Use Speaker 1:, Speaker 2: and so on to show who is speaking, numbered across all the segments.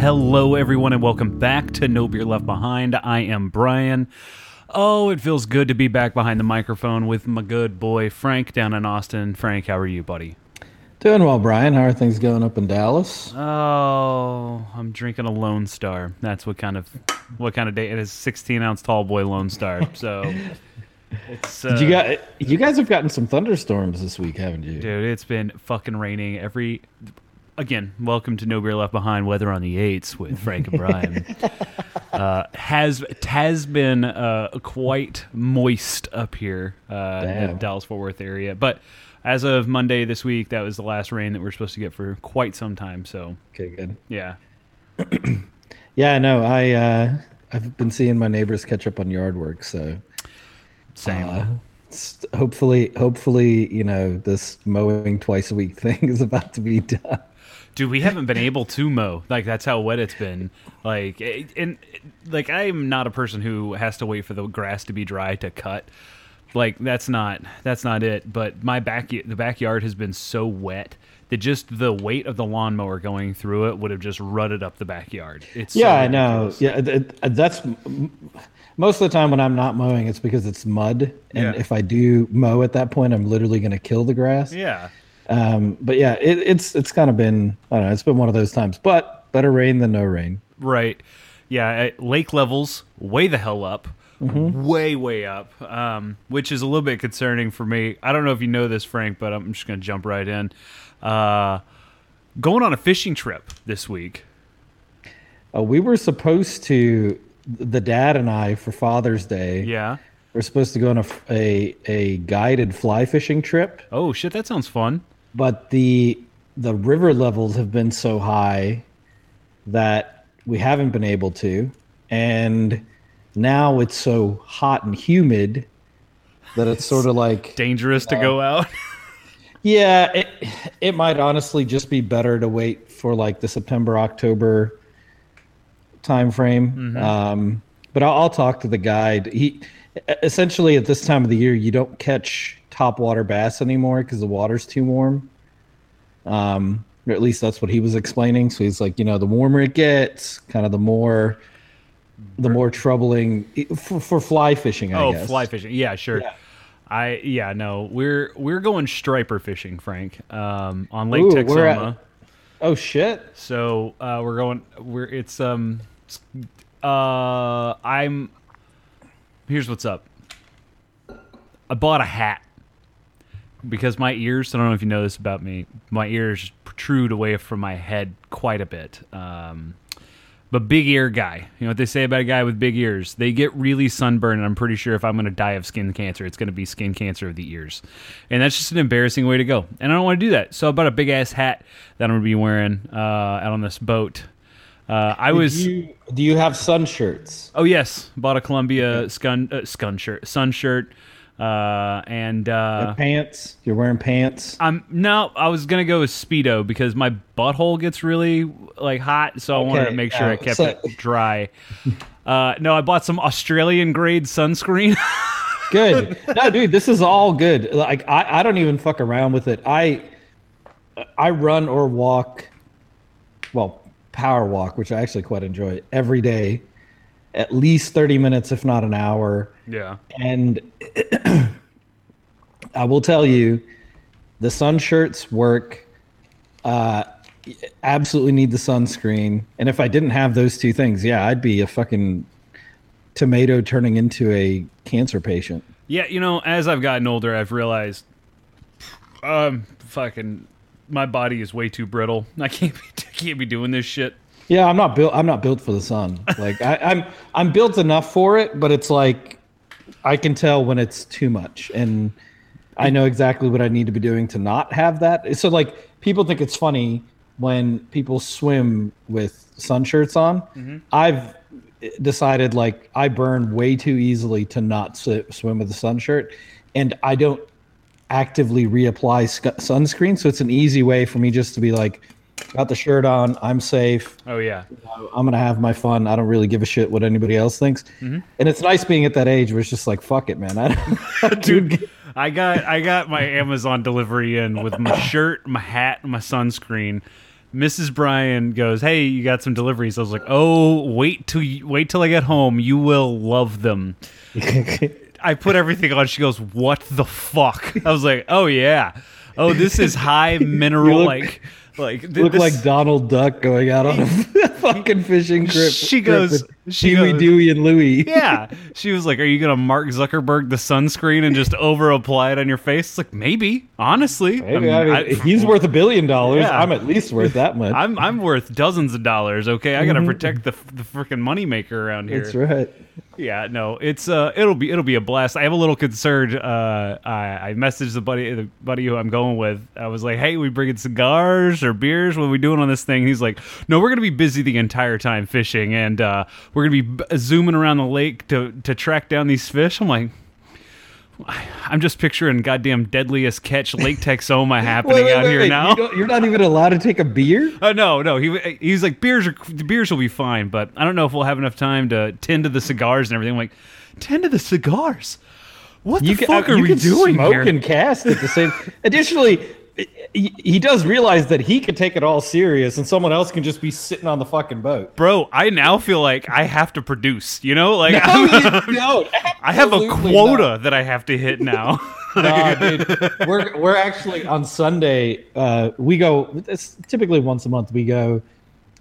Speaker 1: Hello, everyone, and welcome back to No Beer Left Behind. I am Brian. Oh, it feels good to be back behind the microphone with my good boy Frank down in Austin. Frank, how are you, buddy?
Speaker 2: Doing well, Brian. How are things going up in Dallas?
Speaker 1: Oh, I'm drinking a Lone Star. That's what kind of what kind of day it is. 16 ounce tall boy Lone Star. So it's uh,
Speaker 2: you got you guys have gotten some thunderstorms this week, haven't you?
Speaker 1: dude. It's been fucking raining every. Again, welcome to No Beer Left Behind. Weather on the eights with Frank and Brian. uh, has has been uh, quite moist up here uh, in the Dallas Fort Worth area, but as of Monday this week, that was the last rain that we're supposed to get for quite some time. So
Speaker 2: Okay, good.
Speaker 1: yeah,
Speaker 2: Yeah, no, I uh, I've been seeing my neighbors catch up on yard work, so
Speaker 1: same.
Speaker 2: uh, hopefully, hopefully, you know, this mowing twice a week thing is about to be done.
Speaker 1: Dude, we haven't been able to mow. Like that's how wet it's been. Like eh, and like I'm not a person who has to wait for the grass to be dry to cut. Like that's not that's not it. But my back the backyard has been so wet that just the weight of the lawnmower going through it would have just rutted up the backyard. It's so
Speaker 2: Yeah, I know. Yeah, th- uh, that's most of the time when I'm not mowing, it's because it's mud, and
Speaker 1: Yeah.
Speaker 2: if I do mow at that point, I'm literally going to kill the grass.
Speaker 1: Yeah.
Speaker 2: Um, but yeah, it, it's it's kind of been I don't know, it's been one of those times. But better rain than no rain.
Speaker 1: Right. Yeah. Lake levels way the hell up. Way, way up. Um, which is a little bit concerning for me. I don't know if you know this, Frank, but I'm just going to jump right in. Uh, going on a fishing trip this week.
Speaker 2: Uh, we were supposed to, the dad and I, for Father's Day,
Speaker 1: Yeah.
Speaker 2: we're supposed to go on a, a, a guided fly fishing trip,
Speaker 1: Oh, shit. That sounds fun.
Speaker 2: But the the river levels have been so high that we haven't been able to, and now it's so hot and humid that it's sort of like
Speaker 1: Dangerous to go out.
Speaker 2: Yeah, it it might honestly just be better to wait for like the September October time frame. Um, but I'll, I'll talk to the guide. He essentially at this time of the year you don't catch topwater bass anymore because the water's too warm. Um, or at least that's what he was explaining. So he's like, you know, the warmer it gets, kind of the more the more troubling for, for fly fishing. I
Speaker 1: oh,
Speaker 2: guess.
Speaker 1: fly fishing. Yeah, sure.
Speaker 2: Yeah.
Speaker 1: I yeah no we're we're going striper fishing Frank um, on Lake
Speaker 2: Ooh,
Speaker 1: Texoma.
Speaker 2: Oh shit!
Speaker 1: So uh, we're going. We're it's um. Uh, I'm. Here's what's up. I bought a hat because my ears. I don't know if you know this about me. My ears protrude away from my head quite a bit. Um, but big ear guy. You know what they say about a guy with big ears? They get really sunburned, and I'm pretty sure if I'm going to die of skin cancer, it's going to be skin cancer of the ears. And that's just an embarrassing way to go. And I don't want to do that. So I bought a big ass hat that I'm going to be wearing uh, out on this boat. Uh, I was.
Speaker 2: Do you, do you have sun shirts?
Speaker 1: Oh yes, bought a Columbia scun uh, scun shirt, sun shirt, uh, and uh,
Speaker 2: pants? You're wearing pants?
Speaker 1: I'm no. I was gonna go with speedo because my butthole gets really like hot, so I wanted to make sure I kept
Speaker 2: so-
Speaker 1: it dry. Uh, no, I bought some Australian grade sunscreen.
Speaker 2: Good. No, dude, this is all good. Like I, I don't even fuck around with it. I I run or walk well, power walk, which I actually quite enjoy every day. At least 30 minutes, if not an hour.
Speaker 1: Yeah,
Speaker 2: And I will tell you, the sun shirts work. Uh, absolutely need the sunscreen. And if I didn't have those two things, yeah, I'd be a fucking tomato turning into a cancer patient.
Speaker 1: yeah. You know, as I've gotten older, I've realized, um, fucking, my body is way too brittle. I can't be, I can't be doing this shit.
Speaker 2: Yeah, I'm not built. I'm not built for the sun. Like I, I'm, I'm built enough for it, but it's like I can tell when it's too much, and I know exactly what I need to be doing to not have that. So like people think it's funny when people swim with sun shirts on. Mm-hmm. I've decided like I burn way too easily to not sw- swim with a sun shirt, and I don't actively reapply sc- sunscreen. So it's an easy way for me just to be like, got the shirt on, I'm safe.
Speaker 1: Oh yeah.
Speaker 2: I'm gonna have my fun. I don't really give a shit what anybody else thinks. Mm-hmm. And it's nice being at that age where it's just like, fuck it, man. I don't,
Speaker 1: Dude, I got I got my Amazon delivery in with my shirt, my hat, my sunscreen. Mrs. Brian goes, "Hey, you got some deliveries." I was like, "Oh, wait till you, wait till I get home. You will love them." I put everything on. She goes, "What the fuck?" I was like, "Oh yeah, oh this is high mineral like like th-
Speaker 2: look
Speaker 1: this-
Speaker 2: like Donald Duck going out on a fucking fishing trip.
Speaker 1: She goes- she
Speaker 2: Huey,
Speaker 1: goes-
Speaker 2: Dewey, and Louie.
Speaker 1: yeah." She was like, "Are you gonna Mark Zuckerberg the sunscreen and just over apply it on your face?" It's like maybe, honestly,
Speaker 2: Maybe,
Speaker 1: I mean,
Speaker 2: I mean,
Speaker 1: I-
Speaker 2: he's worth a billion dollars.
Speaker 1: Yeah.
Speaker 2: I'm at least worth that much.
Speaker 1: I'm I'm worth dozens of dollars. Okay, I gotta protect the the freaking moneymaker around here.
Speaker 2: That's right.
Speaker 1: Yeah, no, it's uh, it'll be it'll be a blast. I have a little concern. Uh, I I messaged the buddy the buddy who I'm going with. I was like, hey, we bringing cigars or beers? What are we doing on this thing? He's like, no, we're gonna be busy the entire time fishing, and uh, we're gonna be zooming around the lake to to track down these fish. I'm like. I'm just picturing goddamn deadliest catch Lake Texoma happening out here now.
Speaker 2: You you're not even allowed to take a beer.
Speaker 1: Uh, no, no. He he's like beers are beers will be fine, but I don't know if we'll have enough time to tend to the cigars and everything. I'm like, tend to the cigars. What the
Speaker 2: can-
Speaker 1: fuck
Speaker 2: uh,
Speaker 1: are
Speaker 2: you
Speaker 1: we doing
Speaker 2: smoke
Speaker 1: here?
Speaker 2: and cast at the same. Additionally, he, he does realize that he could take it all serious, and someone else can just be sitting on the fucking boat.
Speaker 1: Bro, I now feel like I have to produce. You know, like
Speaker 2: No, you don't.
Speaker 1: I have a quota
Speaker 2: not.
Speaker 1: that I have to hit now.
Speaker 2: Nah, dude. We're we're actually on Sunday. Uh, we go. It's typically once a month. We go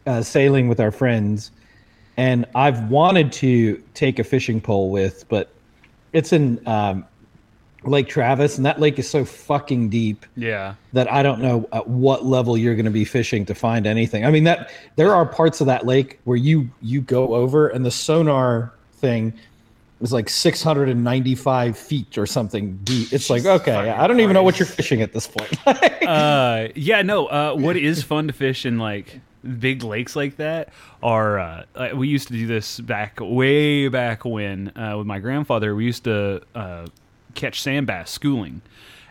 Speaker 2: uh, sailing with our friends, and I've wanted to take a fishing pole with, but it's in um, Lake Travis, and that lake is so fucking deep
Speaker 1: yeah.
Speaker 2: that I don't know at what level you're going to be fishing to find anything. I mean that there are parts of that lake where you you go over and the sonar thing is like 695 feet or something deep. It's like okay, I don't even know what you're fishing at this point.
Speaker 1: uh yeah no uh what is fun to fish in like big lakes like that are uh uh, we used to do this back way back when uh with my grandfather we used to uh catch sand bass schooling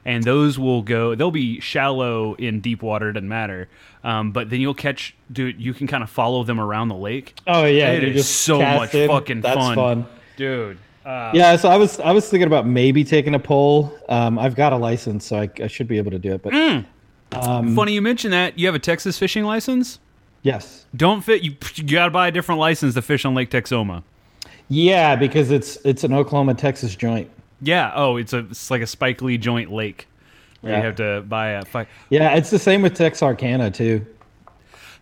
Speaker 1: and those will go they'll be shallow in deep water doesn't matter um, but then you'll catch dude you can kind of follow them around the lake
Speaker 2: oh yeah,
Speaker 1: it is so much
Speaker 2: in.
Speaker 1: fucking
Speaker 2: That's
Speaker 1: fun.
Speaker 2: fun.
Speaker 1: dude uh,
Speaker 2: Yeah, so I was I was thinking about maybe taking a pole. Um, I've got a license, so I, I should be able to do it. But
Speaker 1: Mm.
Speaker 2: um,
Speaker 1: funny you mention that you have a texas fishing license
Speaker 2: yes,
Speaker 1: don't fit you you gotta buy a different license to fish on lake texoma
Speaker 2: yeah, because it's it's an Oklahoma Texas joint.
Speaker 1: Yeah. Oh, it's a it's like a Spike Lee joint lake. Where You have to buy a. Fi-
Speaker 2: Yeah, it's the same with Texarkana too.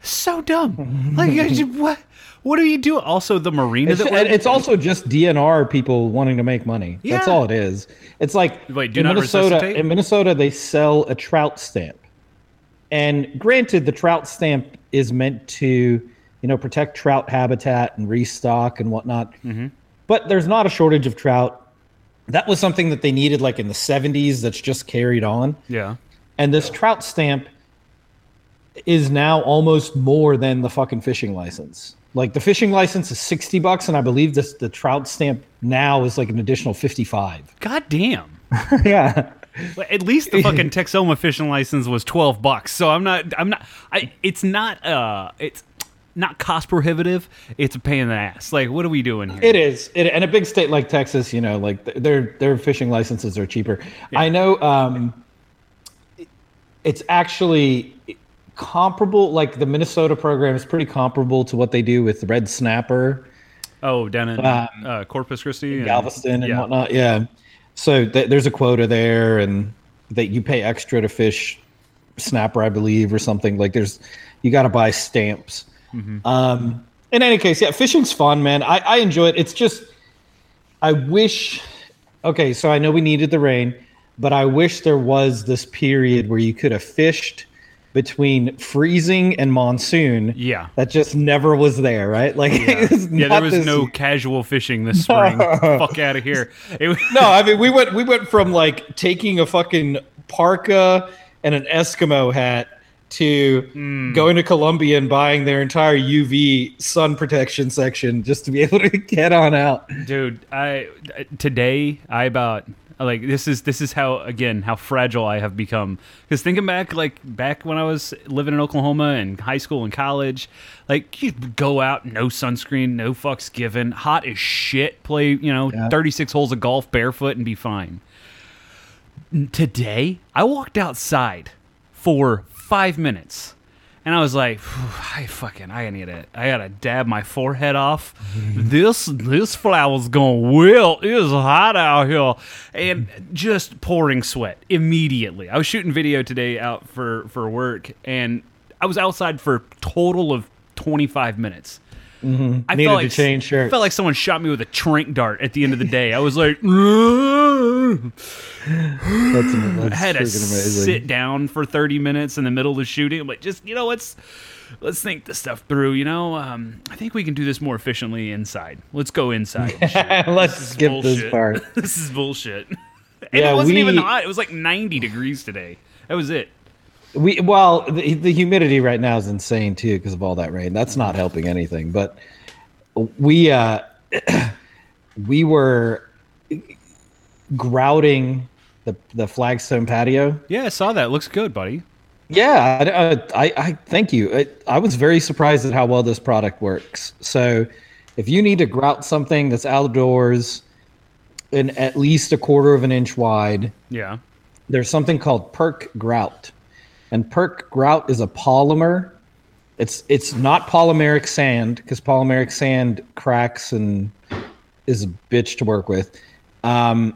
Speaker 1: so dumb. like what? What do you do? Also, the marina
Speaker 2: It's, it's also just DNR people wanting to make money. That's all it is. It's like
Speaker 1: Wait, do
Speaker 2: in
Speaker 1: not
Speaker 2: Minnesota.
Speaker 1: resuscitate?
Speaker 2: In Minnesota, they sell a trout stamp, and granted, the trout stamp is meant to, you know, protect trout habitat and restock and whatnot.
Speaker 1: Mm-hmm.
Speaker 2: But there's not a shortage of trout. That was something that they needed, like in the '70s. That's just carried on.
Speaker 1: yeah.
Speaker 2: And this trout stamp is now almost more than the fucking fishing license. Like the fishing license is 60 bucks and I believe this the trout stamp now is like an additional 55.
Speaker 1: God damn.
Speaker 2: yeah.
Speaker 1: At least the fucking Texoma fishing license was twelve bucks. So I'm not. I'm not. I. It's not. Uh. It's not cost prohibitive. It's a pain in the ass. Like, what are we doing here?
Speaker 2: It is. It, and a big state like Texas, you know, like th- their their fishing licenses are cheaper. I know um it's actually comparable like the Minnesota program is pretty comparable to what they do with red snapper.
Speaker 1: oh, down in
Speaker 2: Um,
Speaker 1: uh, Corpus Christi, and-
Speaker 2: Galveston and
Speaker 1: yeah.
Speaker 2: whatnot. Yeah. So th- there's a quota there, and that you pay extra to fish snapper, I believe, or something. Like there's, you got to buy stamps.
Speaker 1: Mm-hmm.
Speaker 2: Um, in any case, yeah, fishing's fun, man. I, I enjoy it. It's just, I wish. Okay, so I know we needed the rain, but I wish there was this period where you could have fished between freezing and monsoon.
Speaker 1: Yeah.
Speaker 2: That just never was there, right? Like, it's
Speaker 1: Yeah, there was
Speaker 2: this-
Speaker 1: no casual fishing this spring. Fuck out of here. Was,
Speaker 2: no, I mean we went we went from like taking a fucking parka and an Eskimo hat to hmm. going to Columbia and buying their entire UV sun protection section just to be able to get on out.
Speaker 1: dude i today i about like this is this is how again how fragile i have become because thinking back like back when i was living in oklahoma and high school and college like you go out no sunscreen no fucks given hot as shit play you know
Speaker 2: Yeah.
Speaker 1: 36 holes of golf barefoot and be fine today i walked outside for five minutes and I was like, "Phew, I fucking, I need it. I gotta dab my forehead off. this, this flower's gonna wilt. It is hot out here, and just pouring sweat immediately. I was shooting video today out for for work, and I was outside for a total of twenty five minutes. I
Speaker 2: Mm-hmm. Needed to change shirts.
Speaker 1: Felt like someone shot me with a trank dart at the end of the day. I was like,
Speaker 2: That's, that's
Speaker 1: I had to
Speaker 2: amazing.
Speaker 1: sit down for 30 minutes in the middle of the shooting. I'm like, just you know, let's let's think this stuff through. You know, um, I think we can do this more efficiently inside. Let's go inside.
Speaker 2: Let's
Speaker 1: This is
Speaker 2: skip this part.
Speaker 1: this is bullshit. and
Speaker 2: Yeah,
Speaker 1: it wasn't even hot. It was like 90 degrees today. That was it.
Speaker 2: We well, the, the humidity right now is insane too because of all that rain. That's not helping anything. But we uh we were grouting the the flagstone patio.
Speaker 1: Yeah, I saw that. Looks good, buddy.
Speaker 2: Yeah, I, I, I thank you. I, I was very surprised at how well this product works. So, if you need to grout something that's outdoors and at least a quarter of an inch wide,
Speaker 1: Yeah.
Speaker 2: there's something called perk grout and perk grout is a polymer it's it's not polymeric sand because polymeric sand cracks and is a bitch to work with um,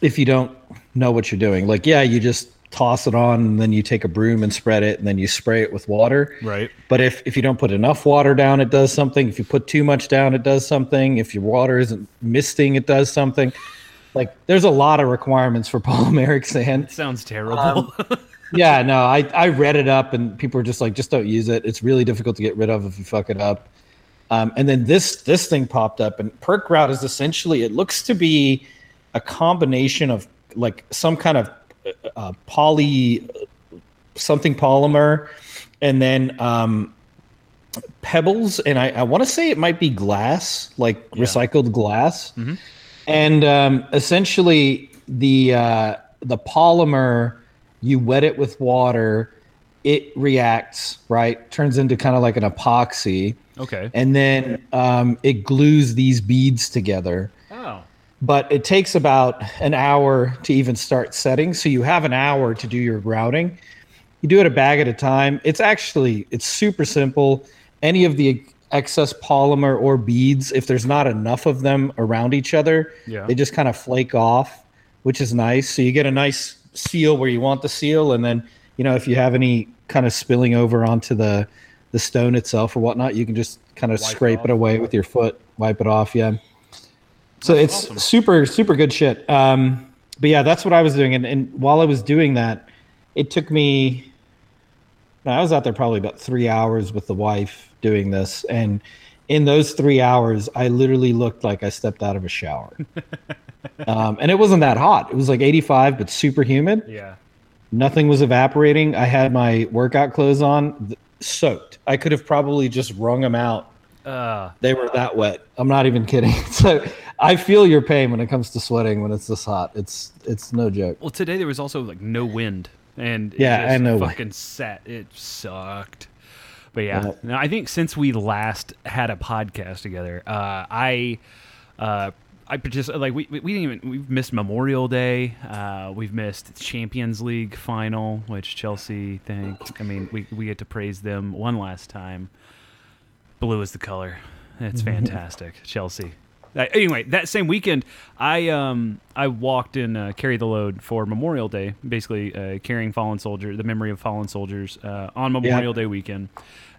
Speaker 2: if you don't know what you're doing like yeah you just toss it on and then you take a broom and spread it and then you spray it with water
Speaker 1: Right.
Speaker 2: but if, if you don't put enough water down, it does something. If you put too much down, it does something. If your water isn't misting, it does something. Like there's a lot of requirements for polymeric sand.
Speaker 1: Sounds terrible.
Speaker 2: Um, yeah, no, I, I read it up and people were just like, just don't use it. It's really difficult to get rid of if you fuck it up. Um, and then this this thing popped up and perk grout is essentially it looks to be a combination of like some kind of uh, uh, poly something polymer and then um, pebbles and I, I want to say it might be glass like recycled glass and um, essentially the uh, the polymer you wet it with water it reacts right? Turns into kind of like an epoxy.
Speaker 1: Okay.
Speaker 2: and then um, it glues these beads together.
Speaker 1: Oh.
Speaker 2: but it takes about an hour to even start setting so you have an hour to do your grouting. You do it a bag at a time. It's actually it's super simple. Any of the excess polymer or beads if there's not enough of them around each other
Speaker 1: Yeah.
Speaker 2: they just kind of flake off which is nice. So you get a nice seal where you want the seal and then you know if you have any kind of spilling over onto the the stone itself or whatnot you can just kind of
Speaker 1: Wipe
Speaker 2: scrape
Speaker 1: off.
Speaker 2: it away with your foot wipe it off yeah so it's
Speaker 1: awesome.
Speaker 2: super, super good shit. Um, but yeah, that's what I was doing. And, and while I was doing that, it took me, I was out there probably about three hours with the wife doing this. And in those three hours, I literally looked like I stepped out of a shower. um, and it wasn't that hot. It was like 85, but super humid.
Speaker 1: Yeah.
Speaker 2: Nothing was evaporating. I had my workout clothes on, th- soaked. I could have probably just wrung them out
Speaker 1: Uh,
Speaker 2: they were that wet. I'm not even kidding. So I feel your pain when it comes to sweating when it's this hot. It's it's no joke.
Speaker 1: well, today there was also like no wind, and it
Speaker 2: Yeah,
Speaker 1: just
Speaker 2: I know.
Speaker 1: Fucking sat. It sucked. But yeah,
Speaker 2: Yeah.
Speaker 1: no, I think since we last had a podcast together, uh, I, uh, I partic- like we, we we didn't even we've missed Memorial Day. Uh, we've missed Champions League final, which Chelsea think. I mean, we we get to praise them one last time. Blue is the color. It's fantastic, Chelsea. Anyway, that same weekend, I um I walked and uh, carried the load for Memorial Day, basically uh, carrying fallen soldier, the memory of fallen soldiers uh, on Memorial Day weekend,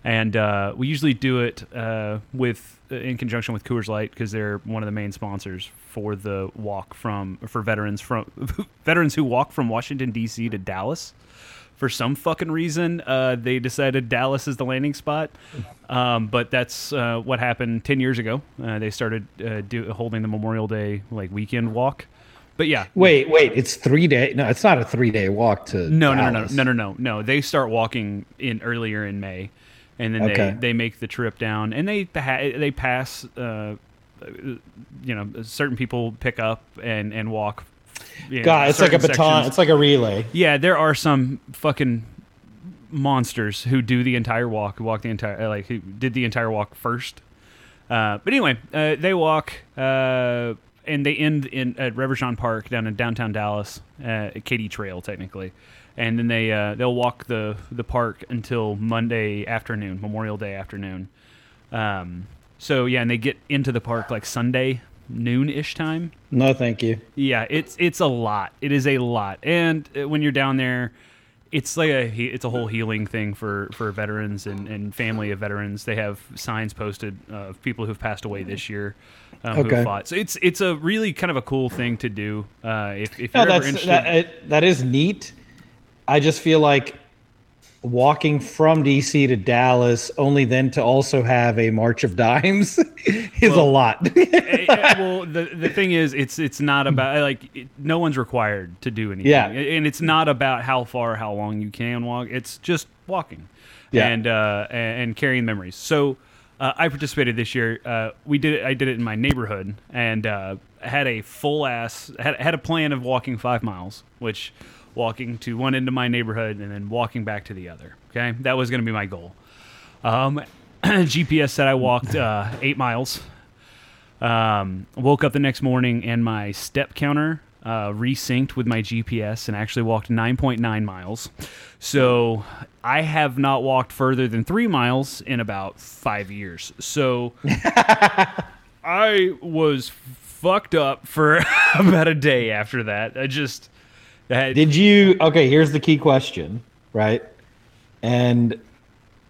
Speaker 1: and uh, we usually do it uh, with uh, in conjunction with Coors Light because they're one of the main sponsors for the walk from for veterans from veterans who walk from Washington D.C. to Dallas for some fucking reason, uh, they decided Dallas is the landing spot. Um, but that's uh, what happened ten years ago. Uh, they started uh, do, holding the Memorial Day like weekend walk but yeah.
Speaker 2: Wait, wait. It's three day. No, it's not a three day walk to.
Speaker 1: No, no, no, no, no, no, no, no. They start walking in earlier in May, and then
Speaker 2: Okay.
Speaker 1: they, they make the trip down, and they they pass. Uh, you know, certain people pick up and and walk.
Speaker 2: God, it's like a baton.
Speaker 1: sections.
Speaker 2: It's like a relay.
Speaker 1: Yeah, there are some fucking monsters who do the entire walk, who walk the entire, uh, like who did the entire walk first. Uh, but anyway, uh, they walk uh, and they end in at Reverchon Park down in downtown Dallas, uh, Katy Trail technically, and then they uh, they'll walk the the park until Monday afternoon, Memorial Day afternoon. Um, so yeah, and they get into the park like Sunday noon ish time.
Speaker 2: No, thank you.
Speaker 1: Yeah, it's it's a lot. It is a lot, and uh, when you're down there, it's like a it's a whole healing thing for for veterans and, and family of veterans. They have signs posted of people who've passed away this year, um, who
Speaker 2: Okay.
Speaker 1: have fought. So it's it's a really kind of a cool thing to do. Uh, if if
Speaker 2: No,
Speaker 1: you're ever interested,
Speaker 2: that, that is neat. I just feel like walking from DC to Dallas, only then to also have a March of Dimes, is a lot.
Speaker 1: Eh, eh, well, the the thing is, it's it's not about like it, no one's required to do anything.
Speaker 2: Yeah.
Speaker 1: and it's not about how far, how long you can walk. It's just walking,
Speaker 2: Yeah.
Speaker 1: and uh, and, and carrying memories. So. Uh, I participated this year. Uh, we did it. I did it in my neighborhood, and uh, had a full ass had had a plan of walking five miles, which walking to one end of my neighborhood and then walking back to the other. Okay, that was going to be my goal. Um, GPS said I walked uh, eight miles. Um, woke up the next morning and my step counter uh, resynced with my GPS and actually walked 9.9 miles. So I have not walked further than three miles in about five years. So I was fucked up for about a day after that. I just. I had,
Speaker 2: Did you? Okay, here's the key question, right? And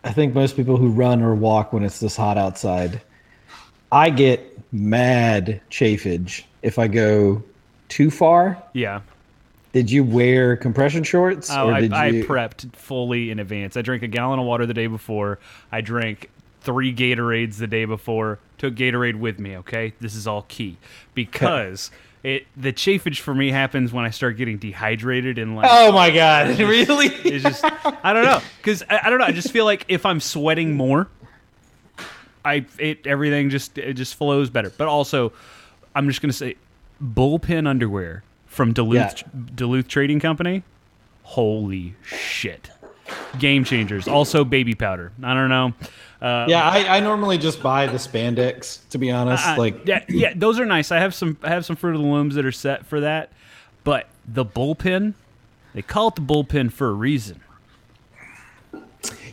Speaker 2: I think most people who run or walk when it's this hot outside, I get mad chafage if I go too far.
Speaker 1: yeah.
Speaker 2: Did you wear compression shorts,
Speaker 1: Oh, I, I
Speaker 2: you?
Speaker 1: prepped fully in advance. I drank a gallon of water the day before. I drank three Gatorades the day before. Took Gatorade with me. Okay, this is all key because it the chafage for me happens when I start getting dehydrated and like
Speaker 2: oh my god! Really?
Speaker 1: it's just I don't know because I, I don't know. I just feel like if I'm sweating more, I it everything just it just flows better. But also, I'm just gonna say, bullpen underwear from Duluth Duluth Trading Company. Holy shit, game changers. Also, baby powder. I don't know. Uh,
Speaker 2: yeah, I, I normally just buy the spandex. To be honest,
Speaker 1: uh,
Speaker 2: like
Speaker 1: yeah, yeah, those are nice. I have some I have some Fruit of the Looms that are set for that, but the bullpen, they call it the bullpen for a reason.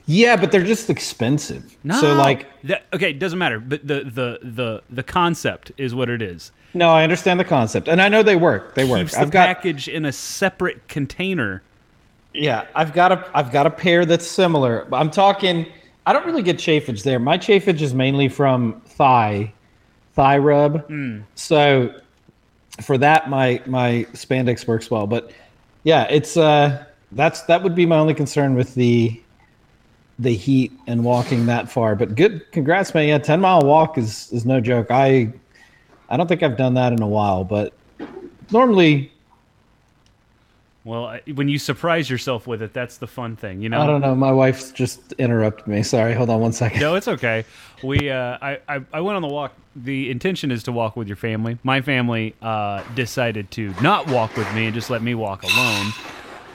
Speaker 2: yeah, but they're just expensive. So like,
Speaker 1: that, okay, it doesn't matter. But the the the the concept is what it is.
Speaker 2: no, I understand the concept, and I know they work. They work.
Speaker 1: Keeps the
Speaker 2: I've got
Speaker 1: package in a separate container.
Speaker 2: Yeah, I've got a I've got a pair that's similar. I'm talking. I don't really get chafage there. My chafage is mainly from thigh, thigh rub.
Speaker 1: Hmm.
Speaker 2: So for that, my my spandex works well. But yeah, it's uh that's that would be my only concern with the the heat and walking that far. But good, congrats, man. Yeah, ten mile walk is is no joke. I I don't think I've done that in a while, but normally
Speaker 1: Well, when you surprise yourself with it, that's the fun thing, you know.
Speaker 2: I don't know. My wife just interrupted me. Sorry. Hold on one second.
Speaker 1: No, it's okay. We, uh, I, I, I went on the walk. The intention is to walk with your family. My family uh, decided to not walk with me and just let me walk alone.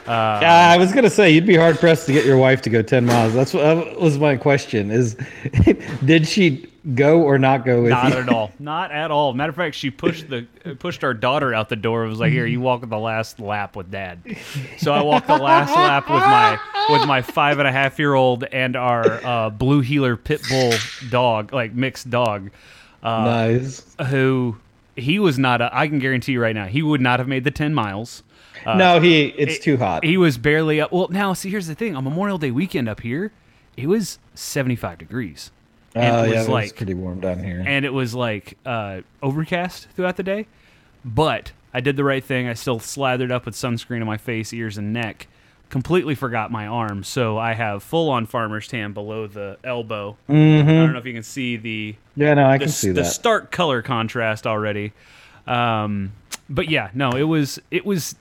Speaker 1: Uh,
Speaker 2: Yeah, I was gonna say you'd be hard pressed to get your wife to go ten miles. That's what that was my question. Is did she go or not go with
Speaker 1: Not
Speaker 2: you?
Speaker 1: at all. Not at all. Matter of fact, she pushed the pushed our daughter out the door. and was like, "Here, you walk the last lap with dad." So I walked the last lap with my with my five and a half year old and our uh, blue heeler pit bull dog, like mixed dog, uh,
Speaker 2: nice.
Speaker 1: who he was not. A, I can guarantee you right now, he would not have made the ten miles.
Speaker 2: No, he. It's too hot.
Speaker 1: He was barely up. Well, now see, here's the thing: on Memorial Day weekend up here, it was 75 degrees. And it
Speaker 2: yeah,
Speaker 1: was
Speaker 2: it was
Speaker 1: like
Speaker 2: pretty warm down here.
Speaker 1: and it was like uh, overcast throughout the day. But I did the right thing. I still slathered up with sunscreen on my face, ears, and neck. Completely forgot my arm, so I have full on farmer's tan below the elbow. I don't know if you can see the
Speaker 2: yeah, no, I
Speaker 1: the,
Speaker 2: can see
Speaker 1: the
Speaker 2: that.
Speaker 1: stark color contrast already. Um, but yeah, no, it was it was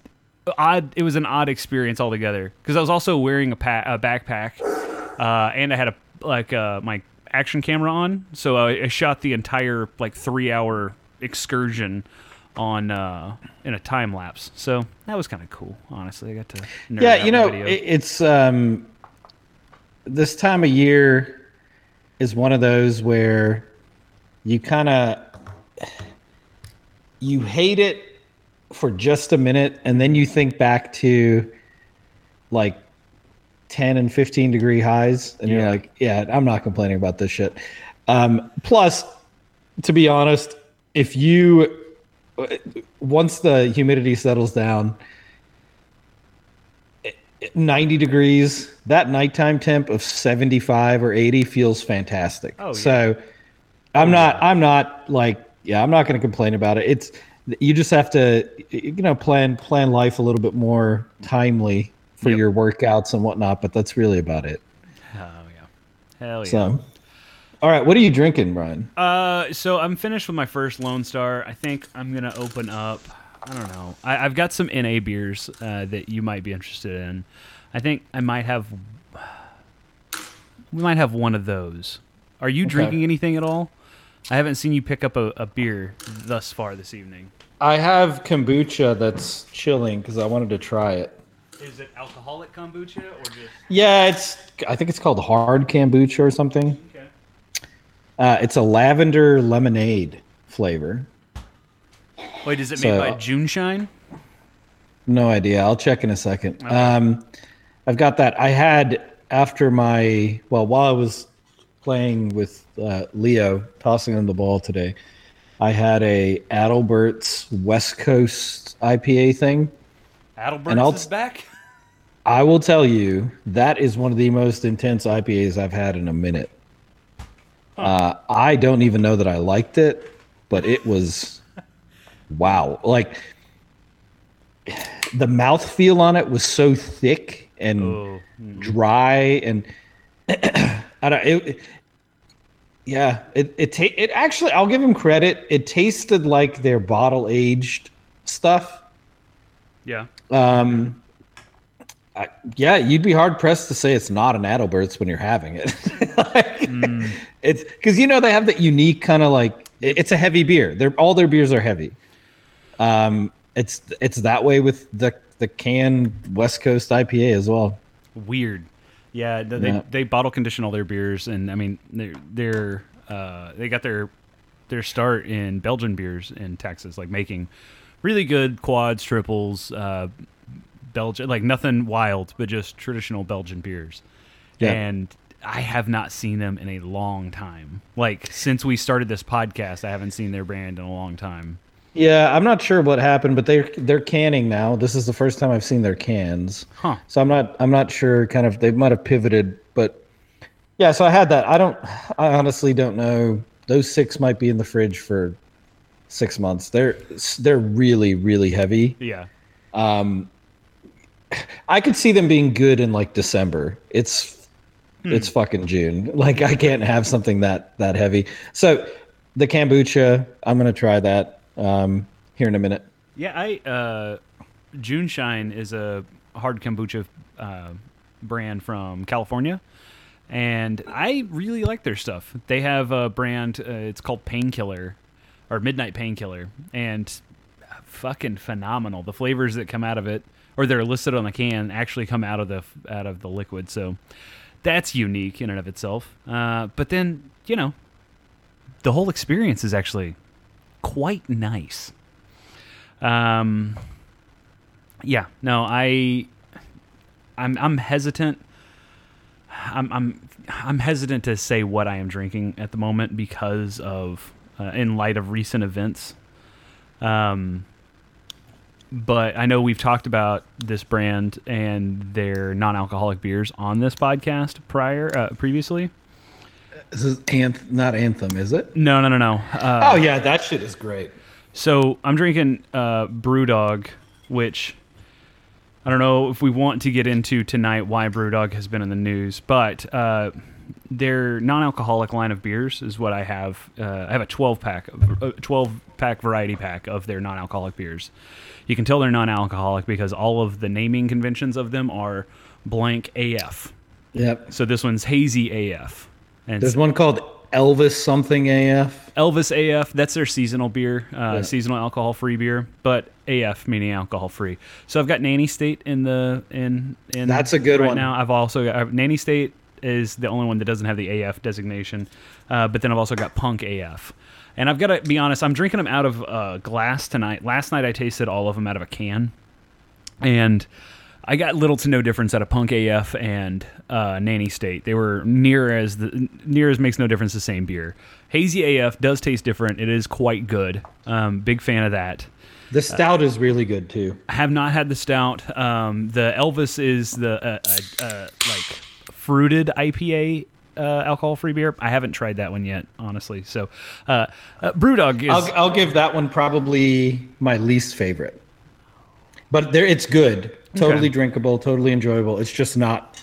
Speaker 1: odd. It was an odd experience altogether because I was also wearing a, pa- a backpack, uh, and I had a like uh, my action camera on, so I, I shot the entire like three hour excursion on uh, in a time lapse. So that was kind of cool. Honestly, I got to nerd
Speaker 2: yeah, you know, it, it's um, this time of year is one of those where you kind of you hate it for just a minute, and then you think back to like 10 and 15 degree highs, and you're like, yeah, I'm not complaining about this shit. Um, plus, to be honest, if you once the humidity settles down, 90 degrees, that nighttime temp of 75 or 80 feels fantastic.
Speaker 1: Oh, yeah.
Speaker 2: So I'm not, I'm not like, yeah, I'm not going to complain about it. It's, you just have to, you know, plan, plan life a little bit more timely for
Speaker 1: Yep.
Speaker 2: your workouts and whatnot, but that's really about it.
Speaker 1: oh yeah, hell yeah.
Speaker 2: So, all right, what are you drinking, Brian?
Speaker 1: Uh, so I'm finished with my first Lone Star. I think I'm gonna open up. I don't know. I, I've got some NA beers uh, that you might be interested in. I think I might have. We might have one of those. Are you drinking anything at all? I haven't seen you pick up a, a beer thus far this evening.
Speaker 2: I have kombucha that's chilling because I wanted to try it.
Speaker 1: Is it alcoholic kombucha or just?
Speaker 2: Yeah, it's, I think it's called hard kombucha or something.
Speaker 1: Okay.
Speaker 2: Uh, it's a lavender lemonade flavor.
Speaker 1: Wait, is it
Speaker 2: So-
Speaker 1: made by JuneShine?
Speaker 2: No idea. I'll check in a second. Um, I've got that. I had after my well, while I was playing with uh, Leo, tossing him the ball today, I had a Adelbert's West Coast IPA thing.
Speaker 1: Adelbert's
Speaker 2: I'll-
Speaker 1: is back.
Speaker 2: I will tell you that is one of the most intense IPAs I've had in a minute. Uh, I don't even know that I liked it, but it was wow. Like the mouthfeel on it was so thick and
Speaker 1: Oh,
Speaker 2: dry and I don't it, yeah, it it ta- it actually I'll give them credit. It tasted like their bottle aged stuff.
Speaker 1: yeah.
Speaker 2: Um, I, yeah, you'd be hard pressed to say it's not an Adelbert's when you're having it. Like, It's because you know they have that unique kind of like it- it's a heavy beer. They're all their beers are heavy. Um, it's it's that way with the the canned West Coast IPA as well.
Speaker 1: weird. Yeah, they
Speaker 2: Yeah.
Speaker 1: they bottle condition all their beers, and I mean they're they're uh, they got their their start in Belgian beers in Texas, like making really good quads, triples, uh, Belgian like nothing wild, but just traditional Belgian beers.
Speaker 2: Yeah.
Speaker 1: And I have not seen them in a long time. Like since we started this podcast, I haven't seen their brand in a long time.
Speaker 2: Yeah, I'm not sure what happened, but they're they're canning now. This is the first time I've seen their cans.
Speaker 1: Huh.
Speaker 2: So I'm not I'm not sure kind of they might have pivoted, but yeah, so I had that. I don't I honestly don't know. Those six might be in the fridge for 6 months. They're they're really really heavy.
Speaker 1: Yeah.
Speaker 2: Um, I could see them being good in like December. It's it's fucking June. Like I can't have something that that heavy. So the kombucha, I'm going to try that um here in a minute.
Speaker 1: Yeah, I uh, JuneShine is a hard kombucha uh, brand from California, and I really like their stuff. They have a brand. Uh, it's called Painkiller, or Midnight Painkiller, and fucking phenomenal. The flavors that come out of it, or they're listed on the can, actually come out of the out of the liquid. So that's unique in and of itself. Uh, but then you know, the whole experience is actually quite nice. Um, yeah, no, I, I'm, I'm hesitant. I'm, I'm, I'm hesitant to say what I am drinking at the moment because of, uh, in light of recent events. Um, but I know we've talked about this brand and their non-alcoholic beers on this podcast prior, uh, previously.
Speaker 2: This is anth- not anthem, is it?
Speaker 1: No, no, no, no. Uh,
Speaker 2: Oh yeah, that shit is great.
Speaker 1: So I'm drinking uh, BrewDog, which I don't know if we want to get into tonight why BrewDog has been in the news, but uh, their non-alcoholic line of beers is what I have. Uh, I have a 12 pack, a 12 pack variety pack of their non-alcoholic beers. You can tell they're non-alcoholic because all of the naming conventions of them are blank AF.
Speaker 2: Yep.
Speaker 1: So this one's hazy AF. And
Speaker 2: There's one called Elvis something AF.
Speaker 1: Elvis AF, that's their seasonal beer, uh, seasonal alcohol-free beer, but AF meaning alcohol-free. So I've got Nanny State in the in in
Speaker 2: That's a good
Speaker 1: right
Speaker 2: one.
Speaker 1: now. I've also got I've, Nanny State is the only one that doesn't have the AF designation, uh, but then I've also got Punk AF. And I've got to be honest, I'm drinking them out of uh, glass tonight. Last night I tasted all of them out of a can, and I got little to no difference out of Punk AF and uh, Nanny State. They were near as the near as makes no difference. The same beer. Hazy AF does taste different. It is quite good. Um, big fan of that.
Speaker 2: The stout is really good too.
Speaker 1: I have not had the stout. Um, the Elvis is the uh, uh, uh, like fruited IPA uh, alcohol-free beer. I haven't tried that one yet, honestly. So, uh, uh, BrewDog is
Speaker 2: I'll, I'll give that one probably my least favorite. But there, it's good. Totally
Speaker 1: Okay.
Speaker 2: drinkable. Totally enjoyable. It's just not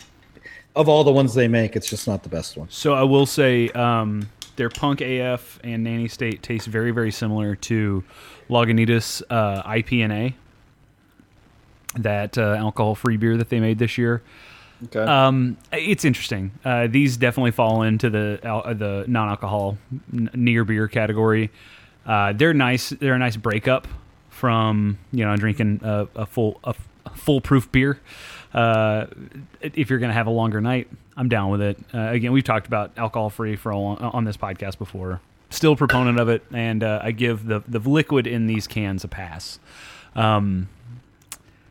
Speaker 2: of all the ones they make. It's just not the best one.
Speaker 1: So I will say um, their Punk AF and Nanny State taste very, very similar to Lagunitas uh, IPNA, that uh, alcohol-free beer that they made this year.
Speaker 2: Okay.
Speaker 1: Um, it's interesting. Uh, these definitely fall into the uh, the non-alcohol n- near beer category. Uh, they're nice. They're a nice breakup from you know drinking a, a full a, f- a foolproof beer. Uh, if you're gonna have a longer night, I'm down with it. Uh, again, we've talked about alcohol free for long, on this podcast before. Still a proponent of it, and uh, I give the the liquid in these cans a pass. Um,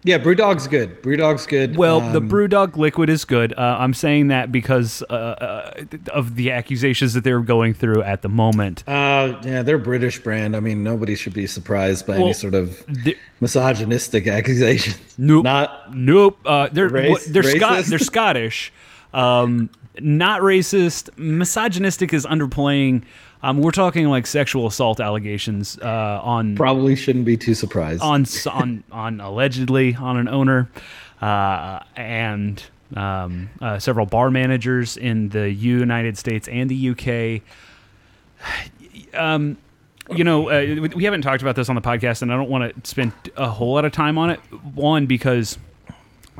Speaker 2: yeah, Brewdog's good. Brewdog's good.
Speaker 1: well, the
Speaker 2: Um,
Speaker 1: BrewDog liquid is good. Uh, I'm saying that because uh, uh, of the accusations that they're going through at the moment.
Speaker 2: Uh, yeah, they're a British brand. I mean, nobody should be surprised by
Speaker 1: Well,
Speaker 2: any sort of
Speaker 1: The-
Speaker 2: misogynistic accusations.
Speaker 1: Nope.
Speaker 2: Not
Speaker 1: Nope. Uh, they're
Speaker 2: Race-
Speaker 1: they're Scot- they're Scottish. Um, not racist. Misogynistic is underplaying. Um, we're talking like sexual assault allegations uh, on
Speaker 2: probably shouldn't be too surprised.
Speaker 1: on on on allegedly on an owner uh, and um, uh, several bar managers in the United States and the UK. Um, you know, uh, we- we haven't talked about this on the podcast, and I don't want to spend a whole lot of time on it. One because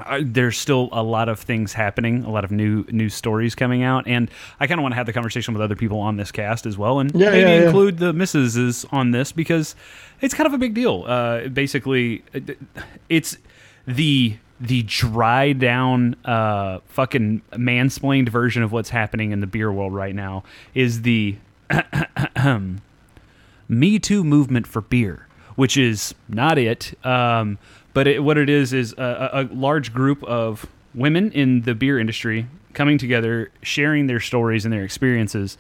Speaker 1: uh, there's still a lot of things happening, a lot of new news stories coming out, and I kind of want to have the conversation with other people on this cast as well, and
Speaker 2: Yeah,
Speaker 1: maybe
Speaker 2: yeah, yeah.
Speaker 1: include the missuses on this because it's kind of a big deal. Uh, basically, it's the the dry down, uh, fucking mansplained version of what's happening in the beer world right now is the Me Too movement for beer, which is not it. Um, but it, what it is is a, a large group of women in the beer industry coming together, sharing their stories and their experiences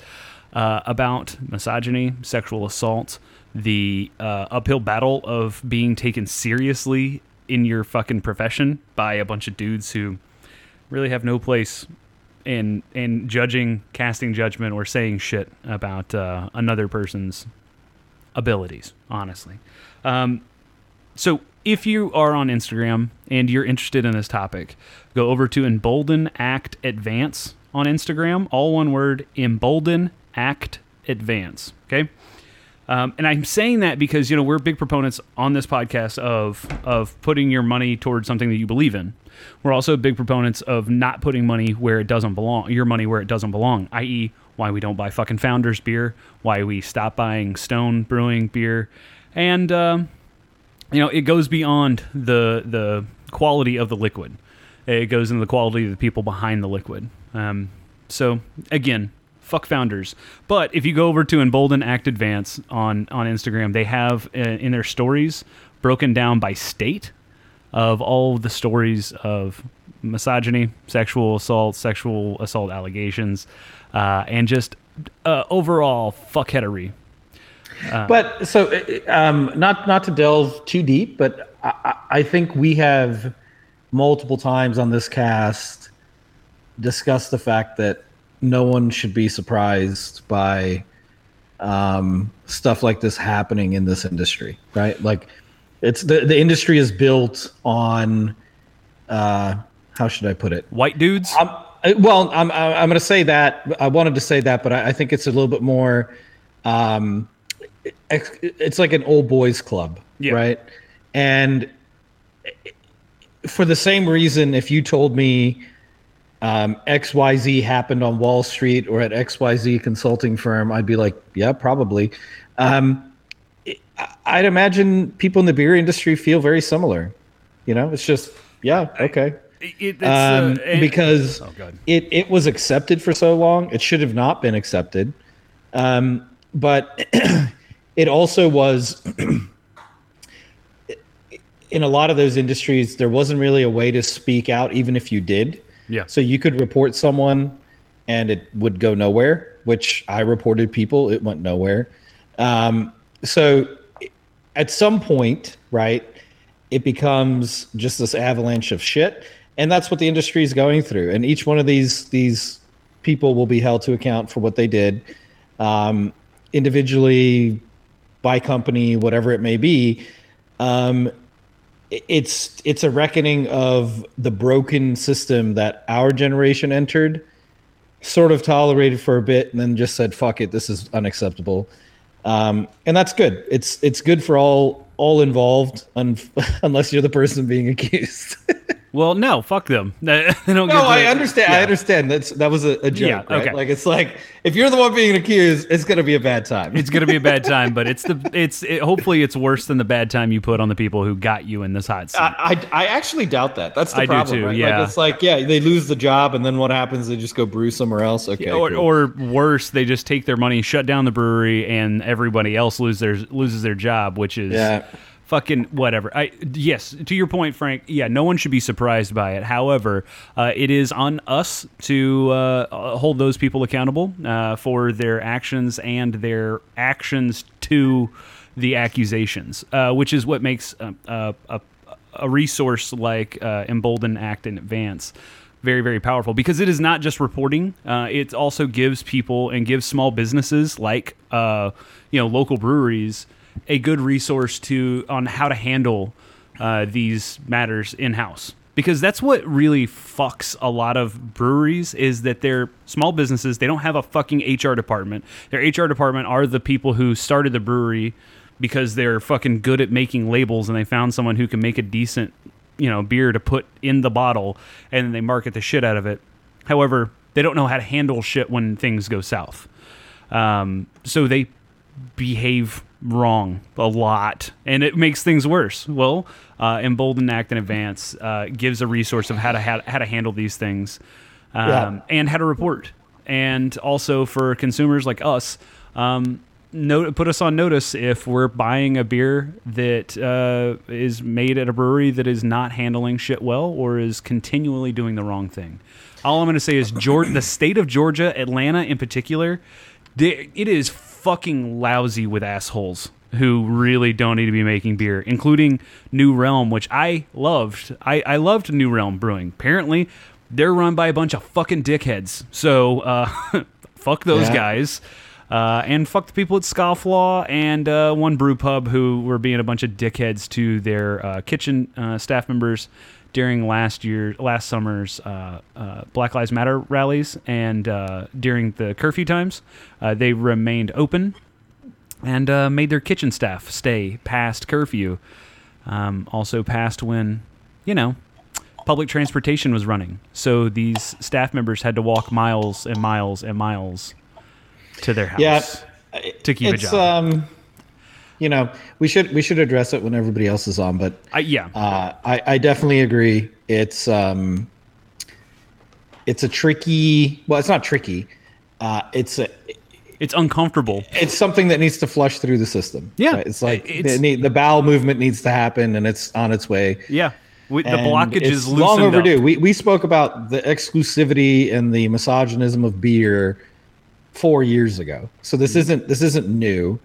Speaker 1: uh, about misogyny, sexual assault, the uh, uphill battle of being taken seriously in your fucking profession by a bunch of dudes who really have no place in in judging, casting judgment, or saying shit about uh, another person's abilities. Honestly, um, so if you are on Instagram and you're interested in this topic, go over to Embolden Act Advance on Instagram. All one word: Embolden Act Advance. Okay. Um, and I'm saying that because you know we're big proponents on this podcast of of putting your money towards something that you believe in. We're also big proponents of not putting money where it doesn't belong, your money where it doesn't belong. I.e., why we don't buy fucking Founders beer, why we stop buying Stone Brewing beer, and um, you know it goes beyond the the quality of the liquid. It goes into the quality of the people behind the liquid. Um, so again, fuck founders. But if you go over to Embolden Act Advance on on Instagram, they have uh, in their stories broken down by state of all the stories of misogyny, sexual assault, sexual assault allegations, uh, and just uh, overall fuckheadery.
Speaker 2: but so uh, um, not not to delve too deep, but I, I think we have multiple times on this cast discussed the fact that no one should be surprised by um, stuff like this happening in this industry, right? Like it's the the industry is built on uh, how should I put it?
Speaker 1: White dudes.
Speaker 2: Um, uh, well, I'm I'm going to say that. I wanted to say that, but I, I think it's a little bit more. Um, it's, like an old boys club,
Speaker 1: Yeah.
Speaker 2: right? And for the same reason, if you told me um, XYZ happened on Wall Street or at XYZ consulting firm, I'd be like, yeah, probably. Um, I- I'd imagine people in the beer industry feel very similar. You know, it's just, yeah, okay.
Speaker 1: It- it's,
Speaker 2: Um,
Speaker 1: uh, and-
Speaker 2: because
Speaker 1: Oh,
Speaker 2: it, it was accepted for so long. It should have not been accepted. Um, but it also was in a lot of those industries, there wasn't really a way to speak out, even if you did.
Speaker 1: Yeah.
Speaker 2: So you could report someone and it would go nowhere, which I reported people, it went nowhere. Um, so at some point, right, it becomes just this avalanche of shit. And that's what the industry is going through. And each one of these these people will be held to account for what they did, um, individually, by company, whatever it may be. Um, it's it's a reckoning of the broken system that our generation entered sort of tolerated for a bit and then just said fuck it this is unacceptable um, and that's good it's it's good for all all involved un- unless you're the person being accused
Speaker 1: Well, no, fuck them. They don't
Speaker 2: no i understand i understand that's that was a, a joke
Speaker 1: Yeah,
Speaker 2: right
Speaker 1: okay.
Speaker 2: like it's like if you're the one being accused it's gonna be a bad time
Speaker 1: It's gonna be a bad time, but it's the it's it, hopefully it's worse than the bad time you put on the people who got you in this hot seat.
Speaker 2: I, I I actually doubt that. That's the
Speaker 1: I do
Speaker 2: problem.
Speaker 1: too,
Speaker 2: right?
Speaker 1: yeah.
Speaker 2: Like it's like yeah, they lose the job, and then what happens? They just go brew somewhere else. Okay,
Speaker 1: or,
Speaker 2: cool.
Speaker 1: or worse, they just take their money, shut down the brewery, and everybody else lose their loses their job, which is
Speaker 2: Yeah.
Speaker 1: Fucking whatever. I yes, to your point, Frank. Yeah, no one should be surprised by it. However, uh, it is on us to uh, hold those people accountable uh, for their actions and their actions to the accusations, uh, which is what makes uh, uh, a a resource like uh, Embolden Act in Advance very very powerful because it is not just reporting uh, it also gives people and gives small businesses like uh, you know local breweries a good resource to on how to handle uh, these matters in house because that's what really fucks a lot of breweries is that they're small businesses. They don't have a fucking HR department. Their HR department are the people who started the brewery because they're fucking good at making labels and they found someone who can make a decent you know beer to put in the bottle and they market the shit out of it. However they don't know how to handle shit when things go south. Um, so they behave wrong a lot and it makes things worse well uh, embolden act in advance uh, gives a resource of how to how, how to handle these things um,
Speaker 2: Yeah.
Speaker 1: and how to report and also for consumers like us um, note, put us on notice if we're buying a beer that uh, is made at a brewery that is not handling shit well or is continually doing the wrong thing. All I'm going to say is Georgia, the state of Georgia, Atlanta in particular, it is fucking lousy with assholes who really don't need to be making beer, including New Realm, which I loved. I, I loved New Realm Brewing. Apparently, they're run by a bunch of fucking dickheads. So, uh, fuck those
Speaker 2: Yeah.
Speaker 1: guys. Uh, and fuck the people at Scofflaw and uh, one brew pub who were being a bunch of dickheads to their uh, kitchen uh, staff members during last year, last summer's uh, uh, Black Lives Matter rallies and uh, during the curfew times. Uh, they remained open and uh, made their kitchen staff stay past curfew. Um, also past when, you know, public transportation was running. So these staff members had to walk miles and miles and miles to their house
Speaker 2: yeah,
Speaker 1: to keep
Speaker 2: it's
Speaker 1: a job.
Speaker 2: um, you know, we should we should address it when everybody else is on, but
Speaker 1: I, yeah,
Speaker 2: uh, I I definitely agree. It's um, it's a tricky. Well, it's not tricky. Uh, it's a
Speaker 1: it's uncomfortable.
Speaker 2: it's something that needs to flush through the system.
Speaker 1: Yeah,
Speaker 2: right? it's like
Speaker 1: it's-
Speaker 2: the, the bowel movement needs to happen, and it's on its way.
Speaker 1: Yeah, we, the blockage is
Speaker 2: long overdue.
Speaker 1: Up.
Speaker 2: We we spoke about the exclusivity and the misogynism of beer four years ago. So this isn't this isn't new.